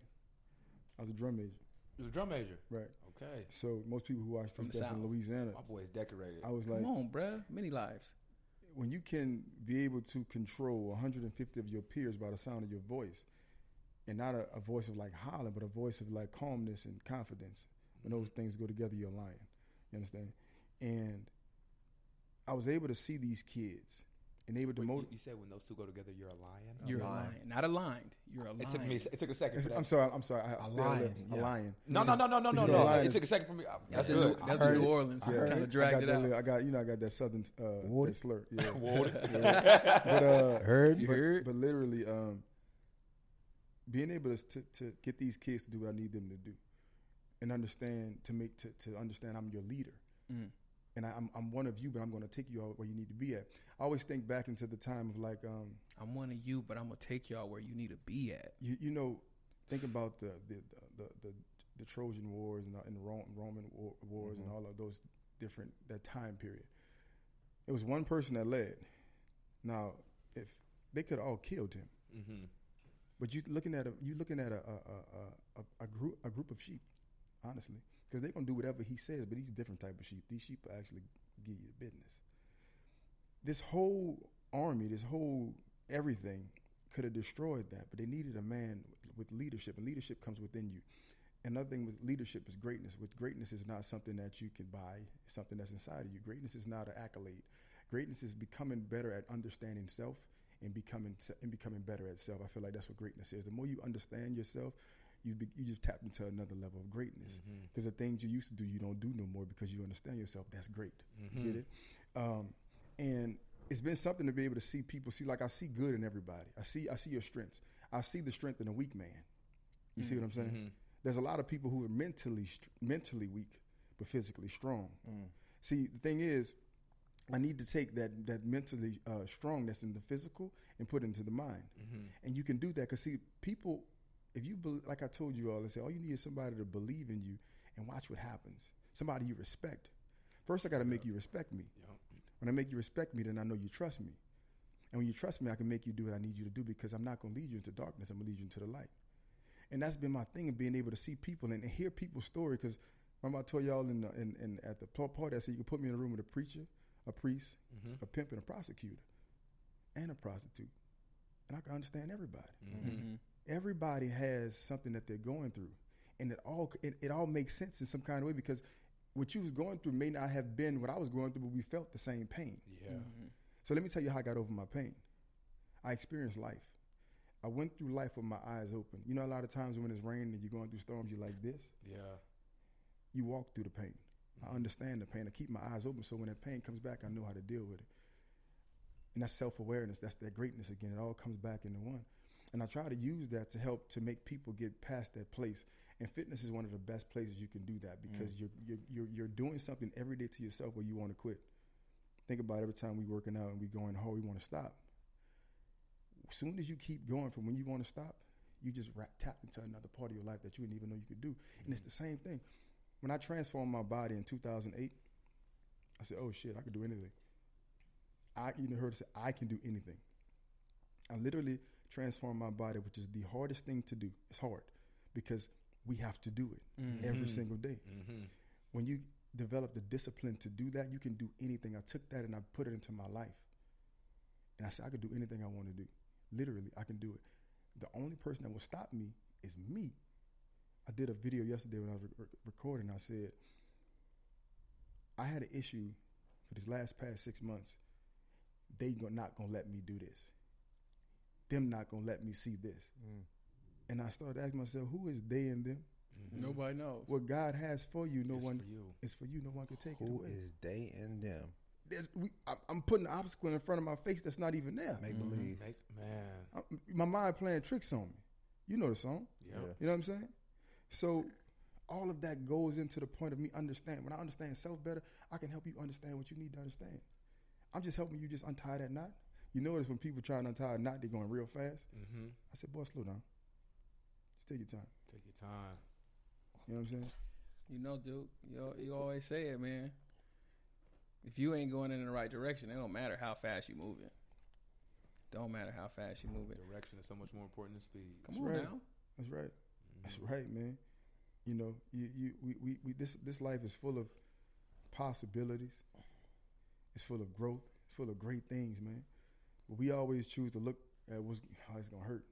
B: I was a drum major.
D: You was a drum major.
B: Right.
D: Okay.
B: So most people who watch
C: From
B: this
C: the
B: that's in Louisiana,
D: My boy's decorated.
B: I was like,
C: Come on, bruh. Many lives.
B: when you can be able to control 150 of your peers by the sound of your voice, and not a, a voice of like hollering, but a voice of like calmness and confidence. When those mm-hmm. things go together, you're lying. You understand? And I was able to see these kids and able to
D: Wait, you,
B: motivate.
D: you said when those two go together, you're a lion.
C: You're a
E: lion.
C: lion, not aligned. You're a lion.
D: It took me. It took a second. For that.
B: I'm sorry. I'm sorry. I, I
E: lion,
B: lion, a
E: yeah.
B: lion.
D: No, no, no, no, no, no, no.
B: lion
D: It
B: is-
D: took a second for me. That's
C: That's,
D: good.
C: that's New. Orleans.
B: Yeah,
C: Kind
B: I
C: of dragged
B: got
C: it out.
B: little- I got you know I got that southern uh, that slur. Yeah.
D: Water.
B: Yeah. But uh,
E: Heard?
C: You
B: but,
C: heard?
B: but literally, um, being able to, to to get these kids to do what I need them to do, and understand to make to, to understand I'm your leader,
C: Mm.
B: And I, I'm I'm one of you, but I'm going to take you out where you need to be at. I always think back into the time of like um,
C: I'm one of you, but I'm gonna take y'all where you need to be at.
B: you you know, think about the the the the, the Trojan Wars and the, and the Ro- Roman war, wars and all of those different that time period. It was one person that led. Now, if they could have all killed him,
D: Mm-hmm.
B: but you looking at a you looking at a a, a, a, a group a group of sheep, honestly, because they're gonna do whatever he says. But he's a different type of sheep. These sheep will actually give you the business. This whole army, this whole everything, could have destroyed that, but they needed a man with leadership, and leadership comes within you. Another thing with leadership is greatness. With greatness is not something that you can buy; it's something that's inside of you. Greatness is not an accolade. Greatness is becoming better at understanding self and becoming and becoming better at self. I feel like that's what greatness is. The more you understand yourself, you be, you just tap into another level of greatness mm-hmm. because the things you used to do you don't do no more because you understand yourself. That's great. Mm-hmm. Get it? Um, and it's been something to be able to see people see like I see good in everybody. I see I see your strengths. I see the strength in a weak man. You see what I'm saying? Mm-hmm. There's a lot of people who are mentally mentally weak but physically strong. Mm. See, the thing is, I need to take that that mentally uh, strong that's in the physical and put it into the mind. And you can do that because see, people, if you bel like I told you all, I said all you need is somebody to believe in you and watch what happens. Somebody you respect. First, I got to make you respect me. When I make you respect me, then I know you trust me. And when you trust me, I can make you do what I need you to do because I'm not going to lead you into darkness. I'm going to lead you into the light. And that's been my thing of being able to see people and, and hear people's story. Because remember, I told y'all in, the, in, in at the pl- party, I said you can put me in a room with a preacher, a priest, mm-hmm. a pimp, and a prosecutor, and a prostitute, and I can understand everybody. Mm-hmm. Mm-hmm. Everybody has something that they're going through, and it all it, it all makes sense in some kind of way because what you was going through may not have been what I was going through, but we felt the same pain.
D: Yeah. Mm-hmm.
B: So let me tell you how I got over my pain. I experienced life. I went through life with my eyes open. You know, a lot of times when it's raining and you're going through storms, you're like this.
D: Yeah.
B: You walk through the pain. I mm-hmm. understand the pain. I keep my eyes open so when that pain comes back, I know how to deal with it. And that's self awareness. That's that greatness again. It all comes back into one. And I try to use that to help to make people get past that place. And fitness is one of the best places you can do that mm. because you're, you're you're you're doing something every day to yourself where you want to quit. Think about every time we working out and we going hard, we want to stop. As soon as you keep going from when you want to stop, you just ra- tap into another part of your life that you didn't even know you could do. And it's mm. the same thing. When I transformed my body in 2008, I said, "Oh shit, I could do anything." I even heard say I can do anything. I literally transformed my body, which is the hardest thing to do. It's hard because we have to do it mm-hmm. every single day. Mm-hmm. When you develop the discipline to do that, you can do anything. I took that and I put it into my life. And I said, I could do anything I want to do. Literally, I can do it. The only person that will stop me is me. I did a video yesterday when I was re- re- recording. I said, I had an issue for these last past six months. They go- not gonna let me do this. Them not gonna let me see this. Mm. And I started asking myself, who is they and them? Mm-hmm.
C: Nobody knows.
B: What God has for you, no
D: It's
B: one
D: for you.
B: is for you. No one can take it
E: Who
B: away.
E: is they and them?
B: There's, we, I'm, I'm putting an obstacle in front of my face that's not even there.
E: Make mm-hmm. believe.
D: Make, man.
B: I'm- my mind playing tricks on me. You know the song.
D: Yeah.
B: You know what I'm saying? So all of that goes into the point of me understand. When I understand self better, I can help you understand what you need to understand. I'm just helping you just untie that knot. You notice when people try to untie a knot, they're going real fast.
D: Mm-hmm.
B: I said, boy, slow down. Just take your time.
D: Take your time.
B: You know what I'm saying?
C: You know, dude, you, you always say it, man. If you ain't going in the right direction, it don't matter how fast you moving. Don't matter how fast you moving.
D: Direction is so much more important than speed.
C: Come
B: That's
C: on
B: right.
C: now.
B: That's right. That's right, man. You know, you, you we, we, we this this life is full of possibilities. It's full of growth. It's full of great things, man. But we always choose to look at what's how it's gonna hurt.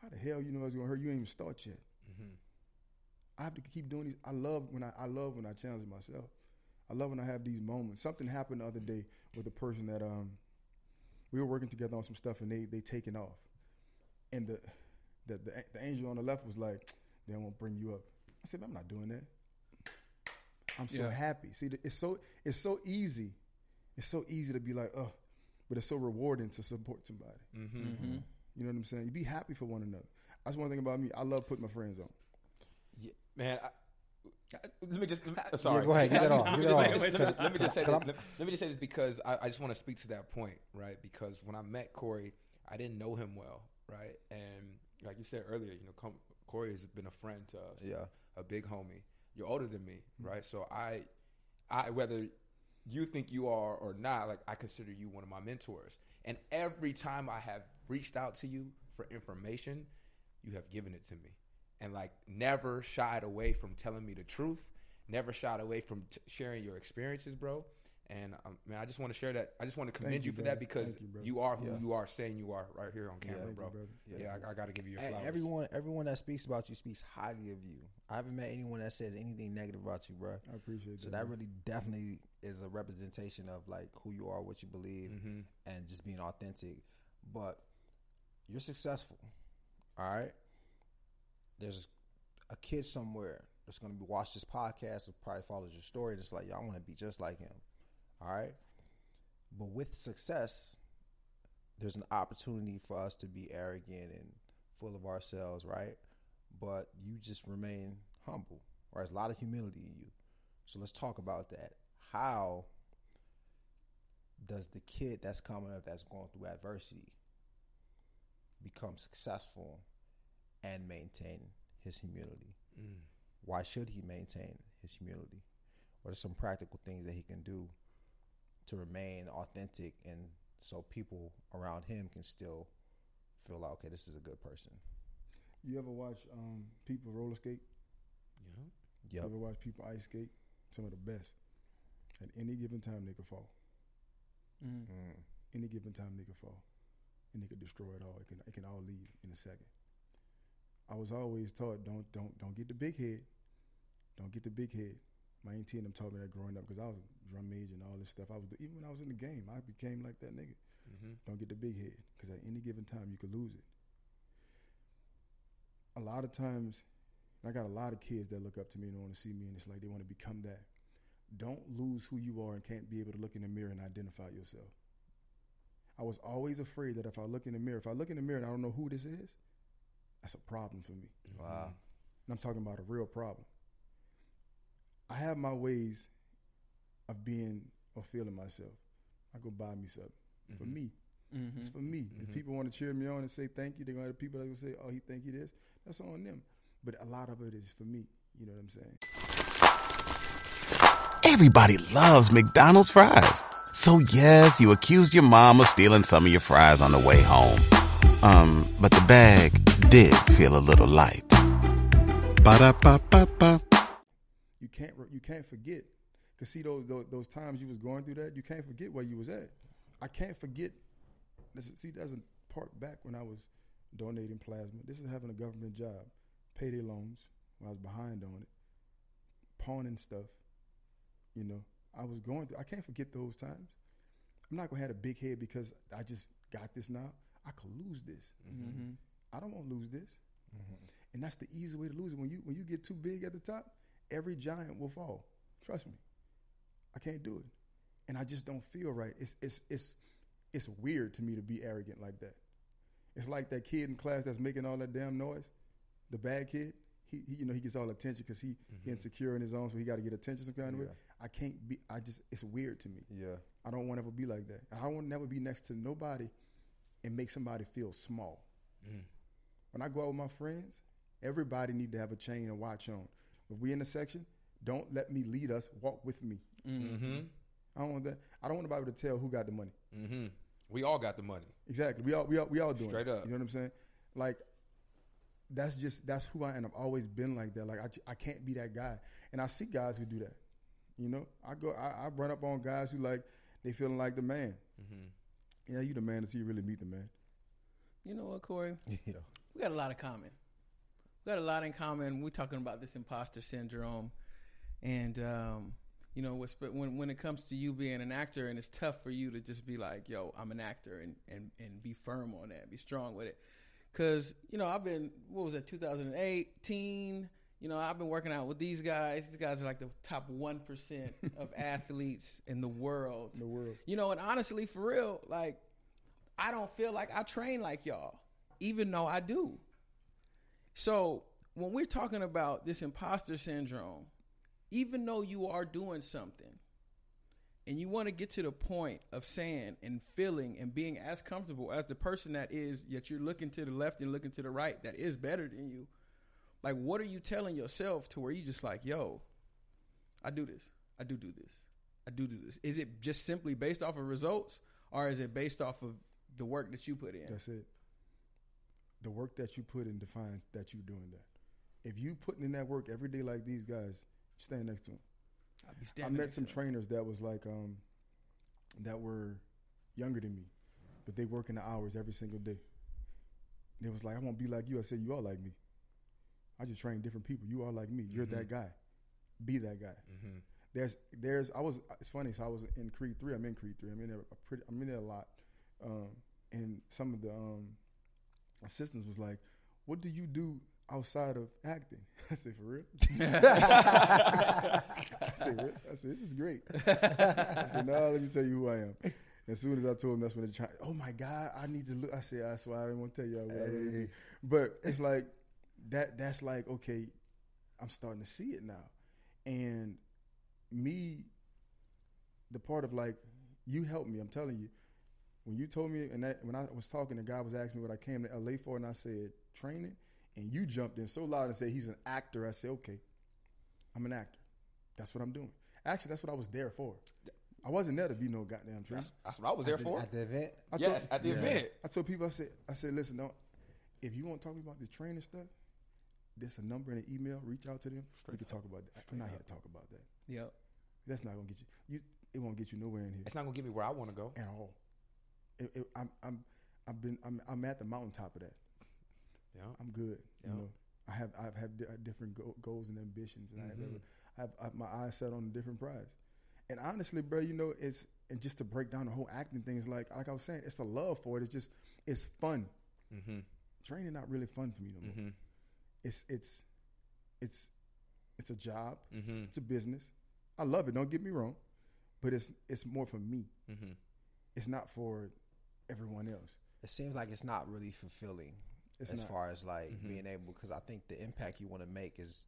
B: How the hell you know it's gonna hurt? You ain't even start yet.
D: Mm-hmm.
B: I have to keep doing these. I love when I I love when I challenge myself. I love when I have these moments. Something happened the other day with a person that um we were working together on some stuff and they they taking off, and the the the, the angel on the left was like, "They won't bring you up." I said, "I'm not doing that." I'm so
C: Yeah.
B: happy. See, it's so it's so easy. It's so easy to be like, "Oh," but it's so rewarding to support somebody.
D: Mm-hmm. Mm-hmm. mm-hmm.
B: You know what I'm saying? You be happy for one another. That's one thing about me. I love putting my friends on.
D: Yeah, man. I, I- let me just. Let me, sorry.
E: go ahead, get that off,
D: Let me
E: get
D: just-
E: that
D: let me just- let me- just say this. Let, let me just say this because I, I just want to speak to that point, right? Because when I met Corey, I didn't know him well, right? And like you said earlier, you know, Com- Corey has been a friend to us,
E: Yeah.
D: a big homie. You're older than me, mm-hmm. right? So I, I whether you think you are or not, like I consider you one of my mentors. And every time I have reached out to you for information, you have given it to me, and like never shied away from telling me the truth. Never shied away from t- sharing your experiences, bro. And um, man, I just want to share that. I just want to commend you,
B: you,
D: for that because
B: you,
D: you are who
E: Yeah.
D: you are saying you are right here on camera,
B: Thank you,
D: bro.
B: brother.
D: Yeah, I, I got to give you your flowers.
E: Everyone, everyone that speaks about you speaks highly of you. I haven't met anyone that says anything negative about you, bro.
B: I appreciate
E: So
B: that.
E: So
B: that
E: really definitely is a representation of like who you are, what you believe,
D: Mm-hmm.
E: and just being authentic. But you're successful, all right. There's a kid somewhere that's going to be watch this podcast or probably follows your story. Just like, y'all want to be just like him. All right. But with success, there's an opportunity for us to be arrogant and full of ourselves, right? But you just remain humble, right? There's a lot of humility in you. So let's talk about that. How does the kid that's coming up that's going through adversity become successful and maintain his humility?
D: Mm.
E: Why should he maintain his humility? What are some practical things that he can do to remain authentic and so people around him can still feel like, okay, this is a good person?
B: You ever watch um, people roller skate?
D: Yeah.
E: Yep.
B: You ever watch people ice skate? Some of the best. At any given time, they could fall.
C: Mm.
E: Mm.
B: Any given time, they could fall, and they could destroy it all. It can it can all leave in a second. I was always taught don't don't don't get the big head, don't get the big head. My auntie and them taught me that growing up because I was a drum major and all this stuff. I was even when I was in the game, I became like that nigga.
D: Mm-hmm.
B: Don't get the big head because at any given time you could lose it. A lot of times, I got a lot of kids that look up to me and want to see me, and it's like they want to become that. Don't lose who you are and can't be able to look in the mirror and identify yourself. I was always afraid that if I look in the mirror, if I look in the mirror and I don't know who this is, that's a problem for me.
E: Wow.
B: And I'm talking about a real problem. I have my ways of being or feeling myself. I go buy me something. For
D: Mhm.
B: me.
C: Mhm.
B: It's for me. If
D: Mhm.
B: people want to cheer me on and say thank you, they're gonna have people that will say, Oh, he think he this. That's on them. But a lot of it is for me. You know what I'm saying?
H: Everybody loves McDonald's fries. So yes, you accused your mom of stealing some of your fries on the way home. Um, but the bag did feel a little light. Ba-da-ba-ba-ba.
B: You can't you can't forget. Cause see those, those those times you was going through that, you can't forget where you was at. I can't forget. This is, see, doesn't part back when I was donating plasma. This is having a government job, payday loans. When I was behind on it, pawning stuff. You know, I was going through. I can't forget those times. I'm not gonna have a big head because I just got this now. I could lose this.
C: Mhm.
B: I don't want to lose this. And that's the easy way to lose it. When you when you get too big at the top, every giant will fall. Trust me. I can't do it. And I just don't feel right. It's it's it's it's weird to me to be arrogant like that. It's like that kid in class that's making all that damn noise. The bad kid. He, he you know he gets all attention because he, he mm-hmm. insecure in his own, so he got to get attention some kind of way. I can't be. I just it's weird to me.
E: Yeah.
B: I don't want to ever be like that. I want to never be next to nobody and make somebody feel small. Mm. When I go out with my friends, everybody need to have a chain and watch on. If we in the section, don't let me lead us. Walk with me.
D: Mm-hmm.
B: I don't want that. I don't want nobody to tell who got the money.
D: Mm-hmm. We all got the money.
B: Exactly. We all we all we all doing
D: Straight
B: it.
D: up.
B: You know what I'm saying? Like that's just that's who I am. I've always been like that. Like I I can't be that guy. And I see guys who do that. You know, I go I, I run up on guys who like they feeling like the man.
D: Mm-hmm.
B: Yeah, you the man until you really meet the man.
C: You know what, Corey?
E: Yeah.
C: We got a lot of common. We got a lot in common. We're talking about this imposter syndrome, and um, you know, when when it comes to you being an actor, and it's tough for you to just be like, "Yo, I'm an actor," and and and be firm on that, be strong with it. Because you know, I've been what was it, 2018. You know, I've been working out with these guys. These guys are like the top one percent of athletes in the world.
B: In the world.
C: You know, and honestly, for real, like I don't feel like I train like y'all, even though I do. So when we're talking about this imposter syndrome, even though you are doing something and you want to get to the point of saying and feeling and being as comfortable as the person that is, yet you're looking to the left and looking to the right that is better than you, like what are you telling yourself to where you just like, yo, I do this. I do do this. I do do this. Is it just simply based off of results or is it based off of the work that you put in?
B: That's it. The work that you put in defines that you're doing that. If you putting in that work every day like these guys, stand next to them. I met some trainers that was like um that were younger than me, but they work in the hours every single day. They was like, I won't be like you. I said, you all like me. I just train different people. You all like me. You're that guy. Be that guy.
D: Mm-hmm.
B: There's there's I was it's funny. So I was in Creed three. I'm in Creed three. I'm in there a pretty. I'm in there a lot. Um, and some of the um, assistants was like, "What do you do outside of acting. I said, for real? I said, "Really?" I said, this is great. I said, no, let me tell you who I am. As soon as I told him that's when they tried, oh my God, I need to look. I said, that's why I didn't want to tell you. I really
E: Hey.
B: But it's like, that. that's like, okay, I'm starting to see it now. And me, the part of like, you helped me, I'm telling you. When you told me, and that, when I was talking, the guy was asking me what I came to LA for, and I said, training. And you jumped in so loud and said, he's an actor. I said, okay, I'm an actor. That's what I'm doing. Actually, that's what I was there for. I wasn't there to be no goddamn trainer.
D: That's, that's what I was there for.
K: At the event?
B: I
D: Yes, at the event.
B: I told people, I said, I said, listen, don't, if you want to talk about this training stuff, there's a number and an email. Reach out to them. we can talk about that. I'm not here to talk about that.
C: Yep.
B: That's not gonna get you. You, it won't get you nowhere in here
D: It's not gonna get me where I want to go.
B: at all. It, it, I'm, I'm, I've been, I'm, I'm at the mountaintop of that.
D: Yeah.
B: I'm good.
D: Yeah.
B: You know, I have, I've had different go- goals and ambitions, and I have,
D: Mhm.
B: I have, I have my eyes set on a different prize. And honestly, bro, you know, it's and just to break down the whole acting thing is like, like I was saying, it's a love for it. It's just, it's fun.
D: Mm-hmm.
B: Training not really fun for me no more.
D: Mm-hmm.
B: It's, it's, it's, it's a job.
D: Mm-hmm.
B: It's a business. I love it. Don't get me wrong, but it's, it's more for me.
D: Mm-hmm.
B: It's not for everyone else.
E: It seems like it's not really fulfilling
B: It's
E: as
B: not.
E: far as like
D: Mhm.
E: being able because I think the impact you want to make is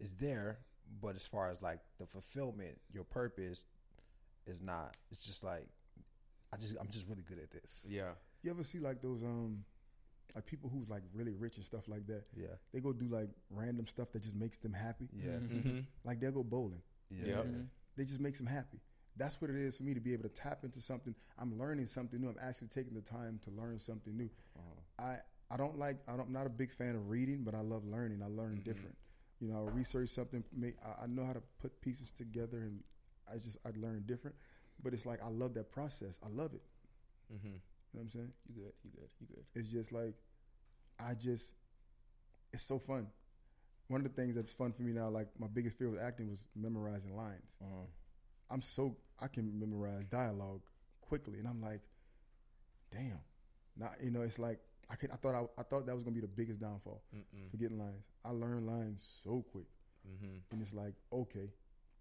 E: is there, but as far as like the fulfillment, your purpose is not. It's just like I just I'm just really good at this.
D: Yeah.
B: You ever see like those um like people who's like really rich and stuff like that?
E: Yeah.
B: They go do like random stuff that just makes them happy.
E: Yeah.
D: Mm-hmm.
B: Like they'll go bowling.
E: Yeah.
D: Yep.
B: They just makes them happy. That's what it is for me to be able to tap into something. I'm learning something new. I'm actually taking the time to learn something new. I I don't like I don't, I'm not a big fan of reading, but I love learning. I learn different. You know, I research something. Make, I, I know how to put pieces together, and I just I learn different. But it's like I love that process. I love it.
D: Mm-hmm.
B: You know what I'm saying?
C: You good. You good. You good.
B: It's just like I just it's so fun. One of the things that's fun for me now, like my biggest fear with acting was memorizing lines.
E: Mhm.
B: I'm so I can memorize dialogue quickly, and I'm like, damn. Now you know it's like I could, I thought I, I thought that was gonna be the biggest downfall,
D: Mm-mm.
B: forgetting lines. I learn lines so quick,
D: Mm-hmm.
B: and it's like okay,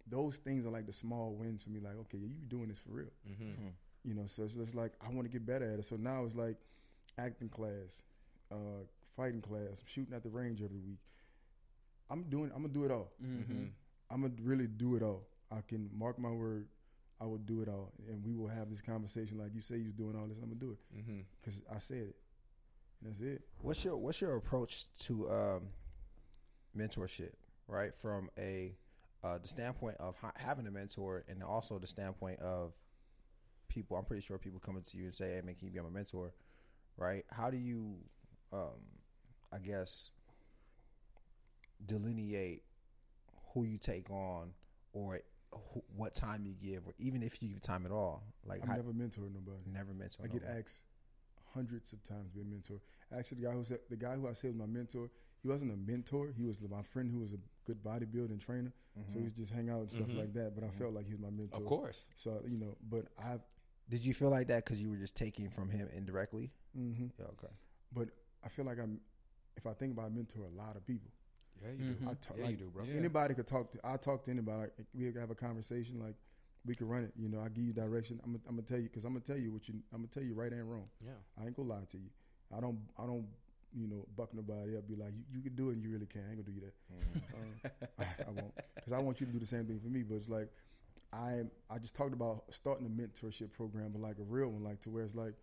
B: those things are like the small wins for me. Like okay, you doing this for real,
D: Mm-hmm.
B: you know. So it's just like I want to get better at it. So now it's like acting class, uh, fighting class, shooting at the range every week. I'm doing. I'm gonna do it all.
C: Mm-hmm.
B: I'm gonna really do it all. I can mark my word. I will do it all, and we will have this conversation like you say you're doing all this. I'm gonna do it
D: Mm-hmm.
B: because I said it. And that's it.
E: What's your What's your approach to um, mentorship? Right from a uh, the standpoint of ha- having a mentor, and also the standpoint of people. I'm pretty sure people coming to you and say, "Hey, man, can you be my mentor?" Right? How do you, um, I guess, delineate who you take on, or who, what time you give, or even if you give time at all? Like,
B: I've
E: how,
B: never mentored nobody.
E: never mentor.
B: I get
E: nobody.
B: asked hundreds of times to be a mentor. Actually, the guy who said the guy who I said was my mentor, he wasn't a mentor. He was my friend who was a good bodybuilding trainer. So we just hang out and stuff
D: Mhm.
B: like that. But I felt like he was my mentor.
D: Of course.
B: So you know, but I've.
E: Did you feel like that because you were just taking from him indirectly?
B: hmm
E: Yeah, okay.
B: But I feel like I'm. If I think about mentor a lot of people.
D: Yeah, you do.
B: I talk,
D: yeah,
B: like,
D: you do, bro.
C: Yeah.
B: Anybody could talk to. I talk to anybody. Like, we could have a conversation. Like we could run it. You know, I give you direction. I'm. gonna- I'm gonna tell you because I'm gonna tell you what you. I'm gonna tell you right and wrong.
D: Yeah.
B: I ain't gonna lie to you. I don't. I don't. You know, buck nobody up. Be like, you, you can do it, and you really can. I ain't gonna do you that. Um, I, I won't, because I want you to do the same thing for me. But it's like, I I just talked about starting a mentorship program, but like a real one, like to where it's like,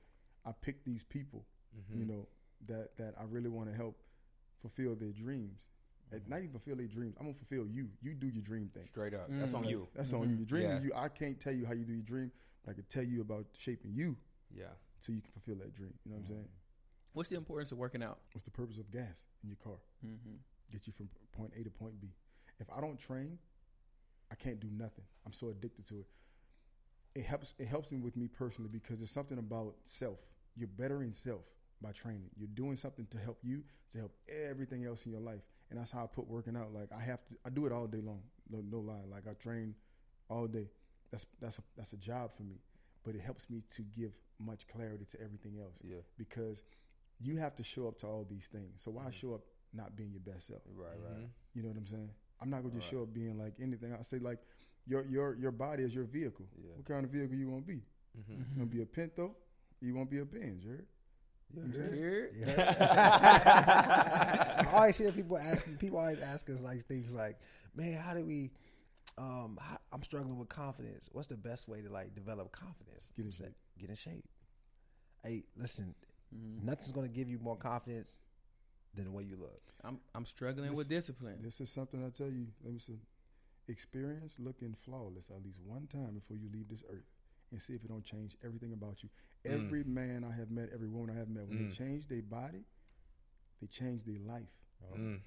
B: I pick these people,
D: Mm-hmm.
B: you know, that that I really want to help fulfill their dreams. And not even fulfill their dreams. I'm gonna fulfill you. You do your dream thing.
D: Straight up. That's on you.
B: That's on you. Your dream.
D: Yeah.
B: You. I can't tell you how you do your dream. But I can tell you about shaping you
D: Yeah.
B: so you can fulfill that dream. You know what I'm saying?
C: What's the importance of working out?
B: What's the purpose of gas in your car?
C: Mm-hmm.
B: Get you from point A to point B. If I don't train, I can't do nothing. I'm so addicted to it. It helps. It helps me with me personally because there's something about self. You're bettering self by training. You're doing something to help you to help everything else in your life, and that's how I put working out. Like I have to. I do it all day long. No, no lie. Like I train all day. That's that's a, that's a job for me, but it helps me to give much clarity to everything else
E: Yeah.
B: because you have to show up to all these things. So why show up not being your best self.
E: Right, right.
B: You know what I'm saying? I'm not gonna just
E: Right.
B: show up being like anything. I say like your your your body is your vehicle.
E: Yeah.
B: What kind of vehicle you want to be?
D: Mm-hmm.
B: You want to be a Pinto? You want to be a Benz? You heard?
E: You
B: You
E: heard?
B: heard?
E: You heard? I always hear people ask people always ask us like things like, "Man, how do we?" Um, how, I'm struggling with confidence. What's the best way to like develop confidence?
B: Get in shape.
E: Get in shape. Hey, listen,
B: Mm-hmm.
E: nothing's gonna give you more confidence than the way you look.
C: I'm I'm struggling
B: This-
C: with discipline.
B: This is something I tell you. Let me say, experience looking flawless at least one time before you leave this earth, and see if it don't change everything about you.
D: Mm.
B: Every man I have met, every woman I have met, when
D: Mm.
B: they change their body, they change their life.
D: Mm.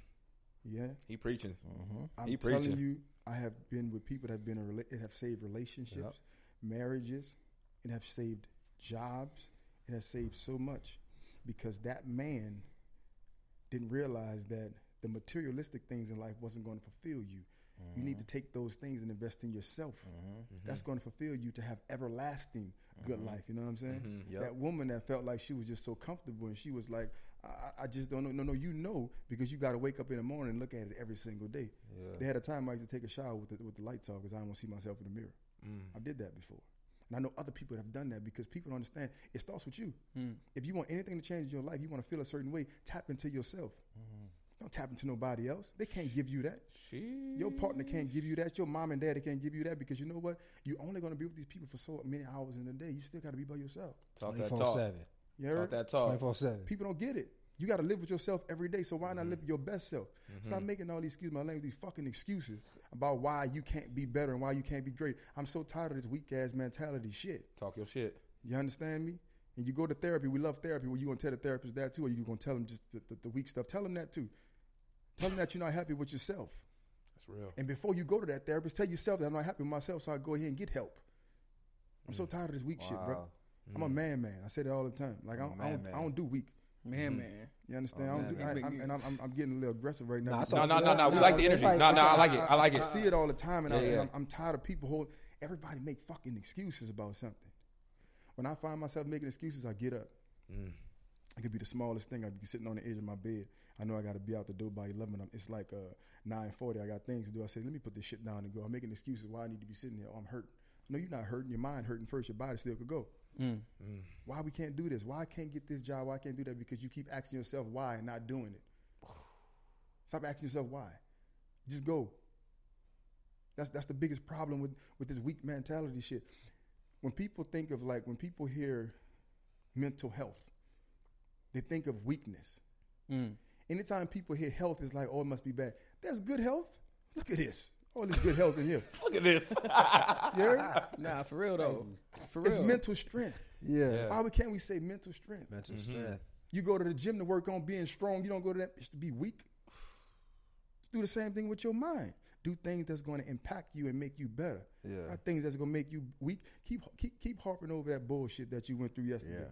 B: Yeah,
D: He preaching.
B: I'm
D: He
B: telling
D: preaching.
B: you, I have been with people that have been in rela- it have saved relationships, marriages, it have saved jobs. It has saved so much because that man didn't realize that the materialistic things in life wasn't going to fulfill you. You need to take those things and invest in yourself. Mm-hmm. That's mm-hmm. going to fulfill you to have everlasting good mm-hmm. life. You know what I'm saying?
E: Yep.
B: That woman that felt like she was just so comfortable and she was like, I, I just don't know. No, no, you know because you got to wake up in the morning and look at it every single day.
E: Yeah.
B: They had a time I used to take a shower with the, with the lights off because I don't want to see myself in the mirror. Mm. I did that before. And I know other people that have done that because people don't understand it starts with you. Mm. If you want anything to change in your life, you want to feel a certain way, tap into yourself. Don't tap into nobody else. They can't give you that. Your partner can't give you that. Your mom and daddy can't give you that because you know what? You're only going to be with these people for so many hours in the day. You still got to be by yourself.
D: Talk that
E: 24
D: talk.
E: 7.
B: You
D: Talk
B: heard?
D: that talk.
E: 24 7.
B: People don't get it. You got to live with yourself every day. So why not mm-hmm. live your best self? Mm-hmm. Stop making all these excuses, my language, these fucking excuses about why you can't be better and why you can't be great. I'm so tired of this weak ass mentality shit.
D: Talk your shit.
B: You understand me? And you go to therapy. We love therapy. Well, you gonna tell the therapist that too, or you gonna tell them just the, the, the weak stuff? Tell them that too. Tell them that you're not happy with yourself.
D: That's real.
B: And before you go to that therapist, tell yourself that I'm not happy with myself, so I go ahead and get help. I'm so mm. tired of this weak shit, bro.
E: Wow.
B: I'm a mm. man, man. I say that all the time. Like I don't, I, don't,
E: man.
B: I don't do weak.
C: Man, mm-hmm. man.
B: You understand?
E: Oh,
B: I don't
E: man,
B: do, I,
C: man.
B: I'm, and I'm, I'm, I'm getting a little aggressive right now.
E: Nah,
B: because-
E: it's
D: No, no, no, no. We like the energy. No, no, I
E: like-
D: like it. I like it.
B: I see it all the time, and,
D: yeah,
B: I,
D: am
B: I'm tired of people holding. Everybody make fucking excuses about something. When I find myself making excuses, I get up.
D: Mm.
B: It could be the smallest thing. I could be sitting on the edge of my bed. I know I got to be out the door by eleven. I'm- It's like uh, nine forty. I got things to do. I say, let me put this shit down and go. I'm making excuses why I need to be sitting here. Oh, I'm hurt. No, you're not hurting. Your mind hurting first. Your body still could go. Mm. Mm. Why we can't do this? Why I can't get this job? Why I can't do that? Because you keep asking yourself why and not doing it. Stop asking yourself why. Just go. That's that's the biggest problem with with this weak mentality shit. When people think of like when people hear mental health, they think of weakness. Mm. Anytime people hear health, it's like, oh, it must be bad. That's good health. Look at this. All this good health in here.
D: Look at this.
B: Yeah,
C: Nah, for real though. For real.
B: it's mental strength.
E: Yeah.
B: Why we can't we say mental strength?
E: Mental mm-hmm. strength.
B: You go to the gym to work on being strong. You don't go to that bitch to be weak. Do the same thing with your mind. Do things that's going to impact you and make you better.
E: Yeah.
B: Not things that's going to make you weak. Keep keep keep harping over that bullshit that you went through yesterday.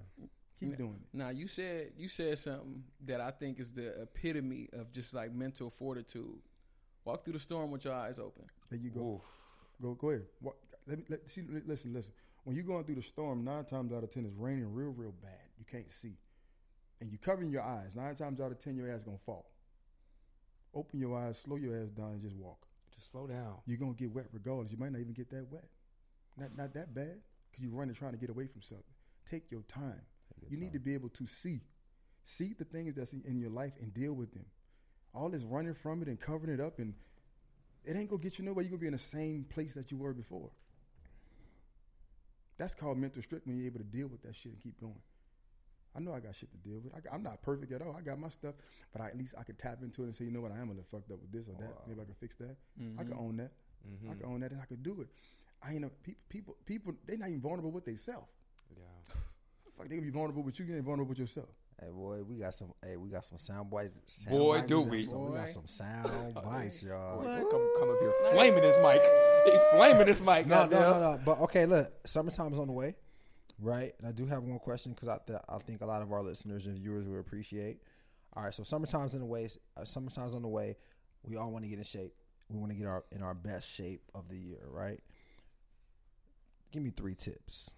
B: Keep doing it.
C: Now you said you said something that I think is the epitome of just like mental fortitude. Walk through the storm with your eyes open.
B: There you go. Go go ahead. What, let me let, see. Listen, listen. When you're going through the storm, nine times out of ten it's raining real, real bad. You can't see, and you covering your eyes. Nine times out of ten, your ass gonna fall. Open your eyes, slow your ass down, and just walk.
D: Just slow down.
B: You're gonna get wet regardless. You might not even get that wet. Not not that bad because you're running trying to get away from something. Take your time. You need to be able to see, see the things that's in, your life and deal with them. All this running from it and covering it up and it ain't gonna get you nowhere. You're gonna be in the same place that you were before. That's called mental strength when you're able to deal with that shit and keep going. I know I got shit to deal with. I, am not perfect at all. I got my stuff, but I, at least I could tap into it and say, you know what, I am a little fucked up with this or that. Oh, Maybe I can fix that. Mm-hmm. I can own that. Mm-hmm. I can own that, and I could do it. I ain't a, people. People. People. They not even vulnerable with themselves.
D: Yeah.
B: Fuck, they gonna be vulnerable with you. You ain't vulnerable with yourself.
E: Hey boy, we got some. Hey, we got some sound bites. Sound
D: Boy,
E: bites
D: do we.
E: episode. We got some sound bites, y'all.
D: Boy, come, come up here flaming this mic. He flaming this mic.
E: No, no, no, no. But okay, look, summertime is on the way, right? And I do have one question because I, th- I think a lot of our listeners and viewers will appreciate. All right, so summertime's in the way. Uh, summertime's on the way. We all want to get in shape. We want to get our in our best shape of the year, right? Give me three tips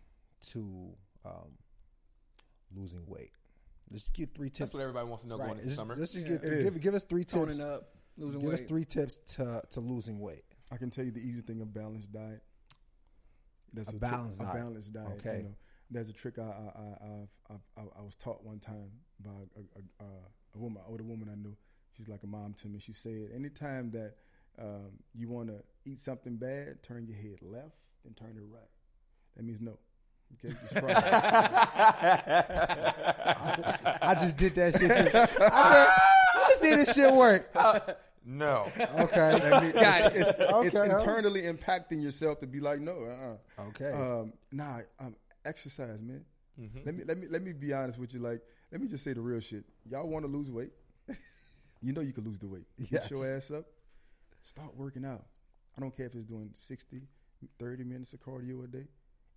E: to um, losing weight. Let's get three tips.
D: That's what everybody wants to know
E: Right.
D: going into
E: Let's-
D: summer.
E: Let's just
C: Yeah.
E: get,
B: It
E: give, give us three
C: Toning
E: tips.
C: up, losing
E: give
C: weight.
E: us three tips to to losing weight.
B: I can tell you the easy thing of balanced diet. That's
E: A
B: trick-
E: balanced
B: a
E: diet.
B: balanced diet.
E: Okay.
B: You know, there's a trick I I, I, I, I, I was taught one time by a, a, a, a woman, an older woman I knew. She's like a mom to me. She said, anytime that um, you want to eat something bad, turn your head left and turn it right. That means no. Okay, just try it.
E: I just did that shit. Too. I said, I just did this shit work.
D: no.
E: Okay.
B: That means
C: Got
B: it's,
C: it.
B: it's, it's
E: Okay.
B: internally impacting yourself to be like, no, uh-uh.
E: Okay.
B: Um, nah, um, exercise, man.
E: Mm-hmm.
B: Let me let me let me be honest with you. Like, let me just say the real shit. Y'all want to lose weight? you know you can lose the weight. Get your ass up. Start working out. I don't care if it's doing 60, 30 minutes of cardio a day.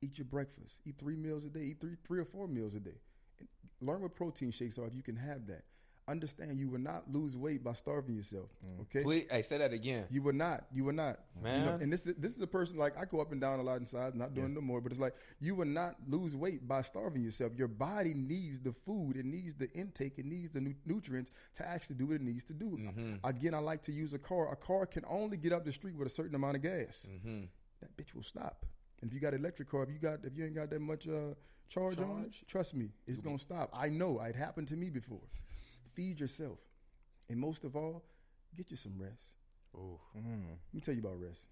B: Eat your breakfast. Eat three meals a day. Eat three three or four meals a day. And learn what protein shakes are if you can have that. Understand you will not lose weight by starving yourself. Mm. Okay.
D: Please, hey, say that again.
B: You will not. You will not. You know,
D: Man.
B: and this this is a person like I go up and down a lot in size, not doing no more, but it's like you will not lose weight by starving yourself. Your body needs the food, it needs the intake, it needs the nu- nutrients to actually do what it needs to do. Mm-hmm. Again, I like to use a car. A car can only get up the street with a certain amount of gas. Mm-hmm. That bitch will stop. And if you got an electric car, if you got if you ain't got that much uh, charge, on it, trust me, it's gonna stop. I know. It happened to me before. Feed yourself, and most of all, get you some rest. Let me tell you about rest.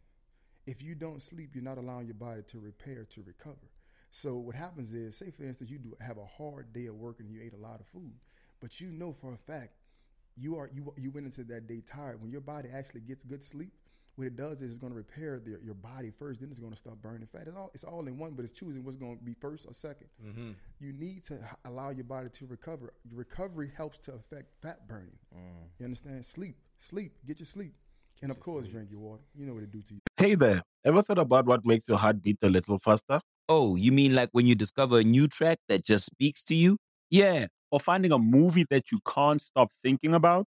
B: If you don't sleep, you're not allowing your body to repair, to recover. So what happens is, say for instance, you do have a hard day of work and you ate a lot of food, but you know for a fact you are you you went into that day tired. When your body actually gets good sleep, what it does is it's going to repair the, your body first. Then it's going to start burning fat. It's all it's all in one, but it's choosing what's going to be first or 2nd You need to allow your body to recover. Your recovery helps to affect fat burning. You understand? Sleep, sleep, get your sleep, and of course, drink your water. You know what it do to you.
K: Hey there, ever thought about what makes your heart beat a little faster?
L: Oh, you mean like when you discover a new track that just speaks to you?
J: Yeah, or finding a movie that you can't stop thinking about?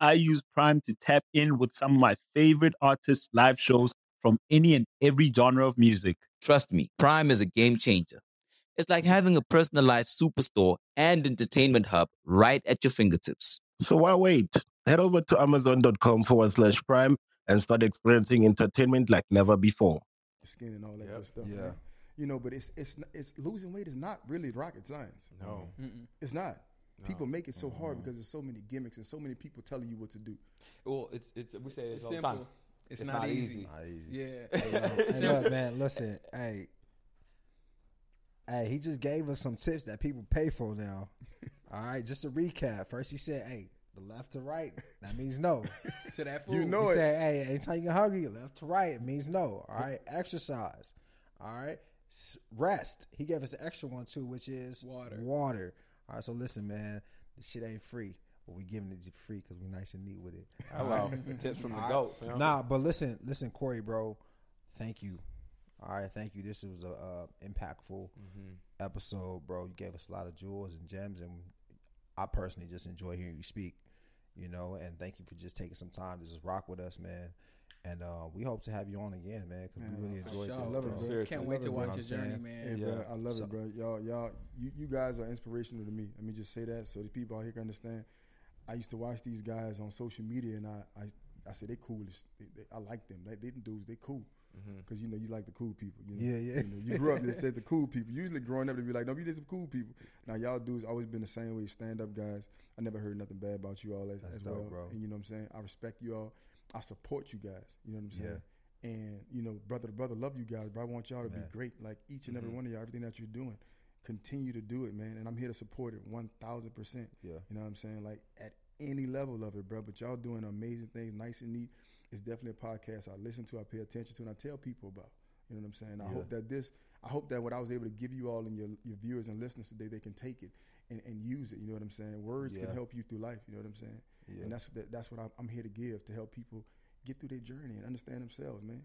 J: I use Prime to tap in with some of my favorite artists' live shows from any and every genre of music.
L: Trust me, Prime is a game changer. It's like having a personalized superstore and entertainment hub right at your fingertips.
K: So why wait? Head over to amazon.com forward slash prime and start experiencing entertainment like never before.
B: Skin and all that
D: Yep.
B: good stuff.
E: Yeah.
B: man. You know, but it's it's it's losing weight is not really rocket science.
D: No.
B: It's not. People make it so hard mm-hmm. because there's so many gimmicks and so many people telling you what to do.
D: Well, it's it's we say it
C: It's
D: all the
C: simple.
D: time.
C: It's,
D: It's
C: not,
D: not
C: easy.
D: easy.
E: Not easy.
C: Yeah.
E: Hey, look, man, listen. Hey, hey, he just gave us some tips that people pay for now. All right, just to recap. First, he said, "Hey, the left to right, that means no."
C: to that food.
B: You know
E: he
B: it.
E: said, "Hey, anytime you get hungry, left to right, it means no." All right, exercise. All right, S- rest. He gave us an extra one too, which is
C: Water.
E: Water. All right, so listen, man, the shit ain't free, but we giving it to you free because we nice and neat with it.
D: Hello. Tips from the
E: right.
D: goat. fam.
E: Nah, but listen, listen, Corey, bro. Thank you. All right, thank you. This was a uh, impactful episode, bro. You gave us a lot of jewels and gems, and I personally just enjoy hearing you speak. You know, and thank you for just taking some time to just rock with us, man. And uh, we hope to have you on again, man, because we really enjoyed
C: sure.
E: this.
B: I love it,
E: bro.
B: bro.
D: Seriously.
C: Can't wait to
B: it,
C: watch your journey,
B: Hey,
C: man.
B: bro, I love
E: So-
B: it, bro. Y'all, y'all, you, you guys are inspirational to me. Let me just say that so the people out here can understand. I used to watch these guys on social media, and I, I, I said they cool. They, they, I like them. They, they dudes, they cool. Because you know you like the cool people. You know?
E: Yeah, yeah.
B: You, know, you grew up and said the cool people. Usually growing up, they be like, "No, you just some cool people." Now y'all dudes always been the same way. Stand up guys. I never heard nothing bad about you all as,
E: That's
B: as
E: dope,
B: well.
E: bro.
B: And you know what I'm saying. I respect you all. I support you guys. You know what I'm saying.
E: Yeah.
B: And you know, brother to brother, love you guys, but I want y'all to
E: Man.
B: be great. Like each and every
E: Mm-hmm.
B: one of y'all, everything that you're doing, continue to do it, man. And I'm here to support it one thousand percent.
E: Yeah.
B: You know what I'm saying? Like at any level of it, bro. But y'all doing amazing things, nice and neat. It's definitely a podcast I listen to, I pay attention to, and I tell people about. You know what I'm saying? I
E: Yeah.
B: hope that this, I hope that what I was able to give you all and your, your viewers and listeners today, they can take it and, and use it. You know what I'm saying? Words
E: Yeah.
B: can help you through life. You know what I'm saying?
E: Yeah.
B: And that's that, that's what I'm, I'm here to give to help people get through their journey and understand themselves, man.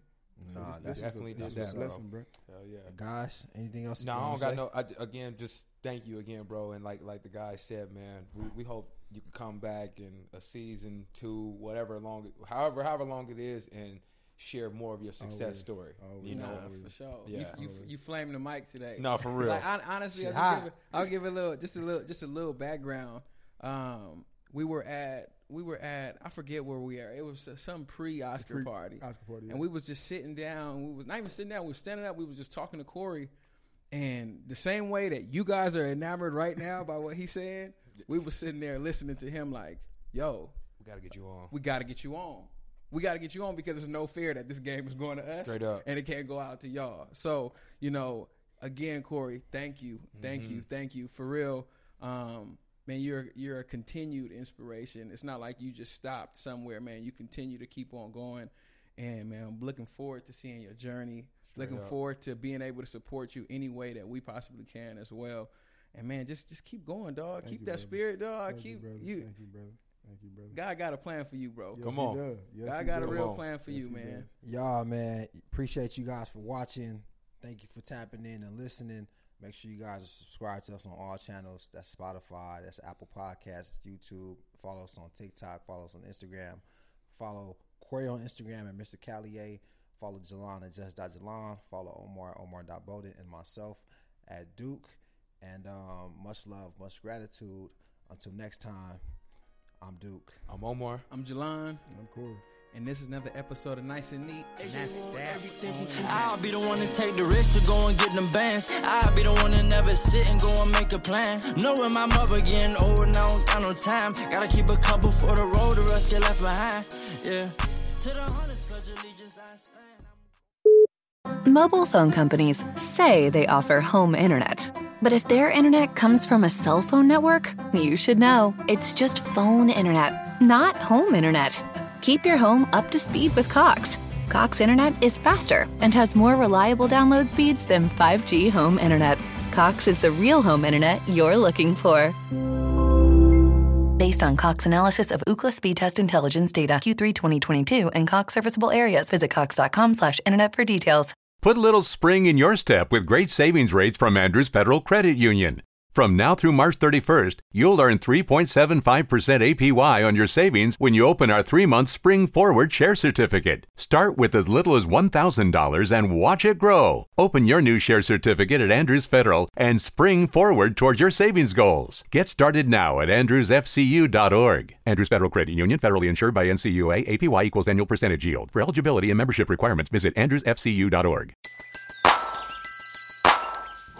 B: So
E: Nah,
B: this- this is a-
D: Definitely did that, bro.
B: bro.
D: Hell yeah.
E: Guys, anything else?
D: No,
E: you
D: I don't got
E: say?
D: no. I, again, just thank you again, bro. And like like the guy said, man, we, we hope you can come back in a season two, whatever long, however however long it is, and share more of your success
B: Always.
D: story.
B: Always.
D: You know,
C: Nah, for sure.
D: Yeah.
C: You, you, you flamed the mic today.
D: No, for real.
C: Like hon- honestly, I'll give, it, I'll give a little, just a little, just a little background. Um, we were at, we were at, I forget where we are. It was uh, some pre-Oscar
B: Pre-
C: party.
B: Oscar party, yeah.
C: and we was just sitting down. We was not even sitting down. We was standing up. We was just talking to Corey, and the same way that you guys are enamored right now by what he said, we was sitting there listening to him like, "Yo,
D: we got to get you on.
C: we got to get you on. We got to get you on because there's no fear that this game is going to us.
D: Straight up.
C: And it can't go out to y'all. So, you know, again, Corey, thank you. Thank
D: Mhm.
C: you. Thank you. For real. Um, man, you're you're a continued inspiration. It's not like you just stopped somewhere, man. You continue to keep on going. And man, I'm looking forward to seeing your journey.
D: Straight
C: looking
D: up.
C: forward to being able to support you any way that we possibly can as well. And man, just just keep going, dog.
B: Thank
C: keep
B: you,
C: that
B: brother.
C: spirit, dog.
B: Thank you,
C: keep
B: brother.
C: you
B: Thank you, brother. Thank you, brother.
C: God got a plan for you, bro.
B: Yes,
D: Come
B: he
D: on.
B: does. Yes,
C: God
B: he
C: got a
B: does.
C: real
D: Come on.
C: plan for
B: Yes,
C: you,
B: he
C: man.
B: does.
E: Y'all, man, appreciate you guys for watching. Thank you for tapping in and listening. Make sure you guys are subscribed to us on all channels. That's Spotify, that's Apple Podcasts, YouTube. Follow us on TikTok. Follow us on Instagram. Follow Corey on Instagram and Mr. Calliet. Follow Jalon at just.jalon. Follow Omar, Omar.Bolden, and myself at Duke. And um, much love, much gratitude. Until next time, I'm Duke.
D: I'm Omar.
C: I'm Jalon.
B: I'm Corey.
C: And this is another episode of Nice and Neat. And that's that.
A: I'll be the one to take the risk to go and get them bands. I'll be the one to never sit and go and make a plan. Knowing my mother getting old and now, don't got no time. Gotta keep a couple for the road, the rest get left behind. Yeah. To the hundreds, pledge allegiance, I stand.
M: Mobile phone companies say they offer home internet. But if their internet comes from a cell phone network, you should know. It's just phone internet, not home internet. Keep your home up to speed with Cox. Cox internet is faster and has more reliable download speeds than 5G home internet. Cox is the real home internet you're looking for. Based on Cox analysis of Ookla speed test intelligence data Q3 2022 and Cox serviceable areas, visit cox.com/internet for details.
N: Put a little spring in your step with great savings rates from Andrews Federal Credit Union. From now through March 31st, you'll earn 3.75% APY on your savings when you open our three month Spring Forward Share Certificate. Start with as little as $1,000 and watch it grow. Open your new share certificate at Andrews Federal and spring forward towards your savings goals. Get started now at andrewsfcu.org. Andrews Federal Credit Union, federally insured by NCUA, APY equals annual percentage yield. For eligibility and membership requirements, visit andrewsfcu.org.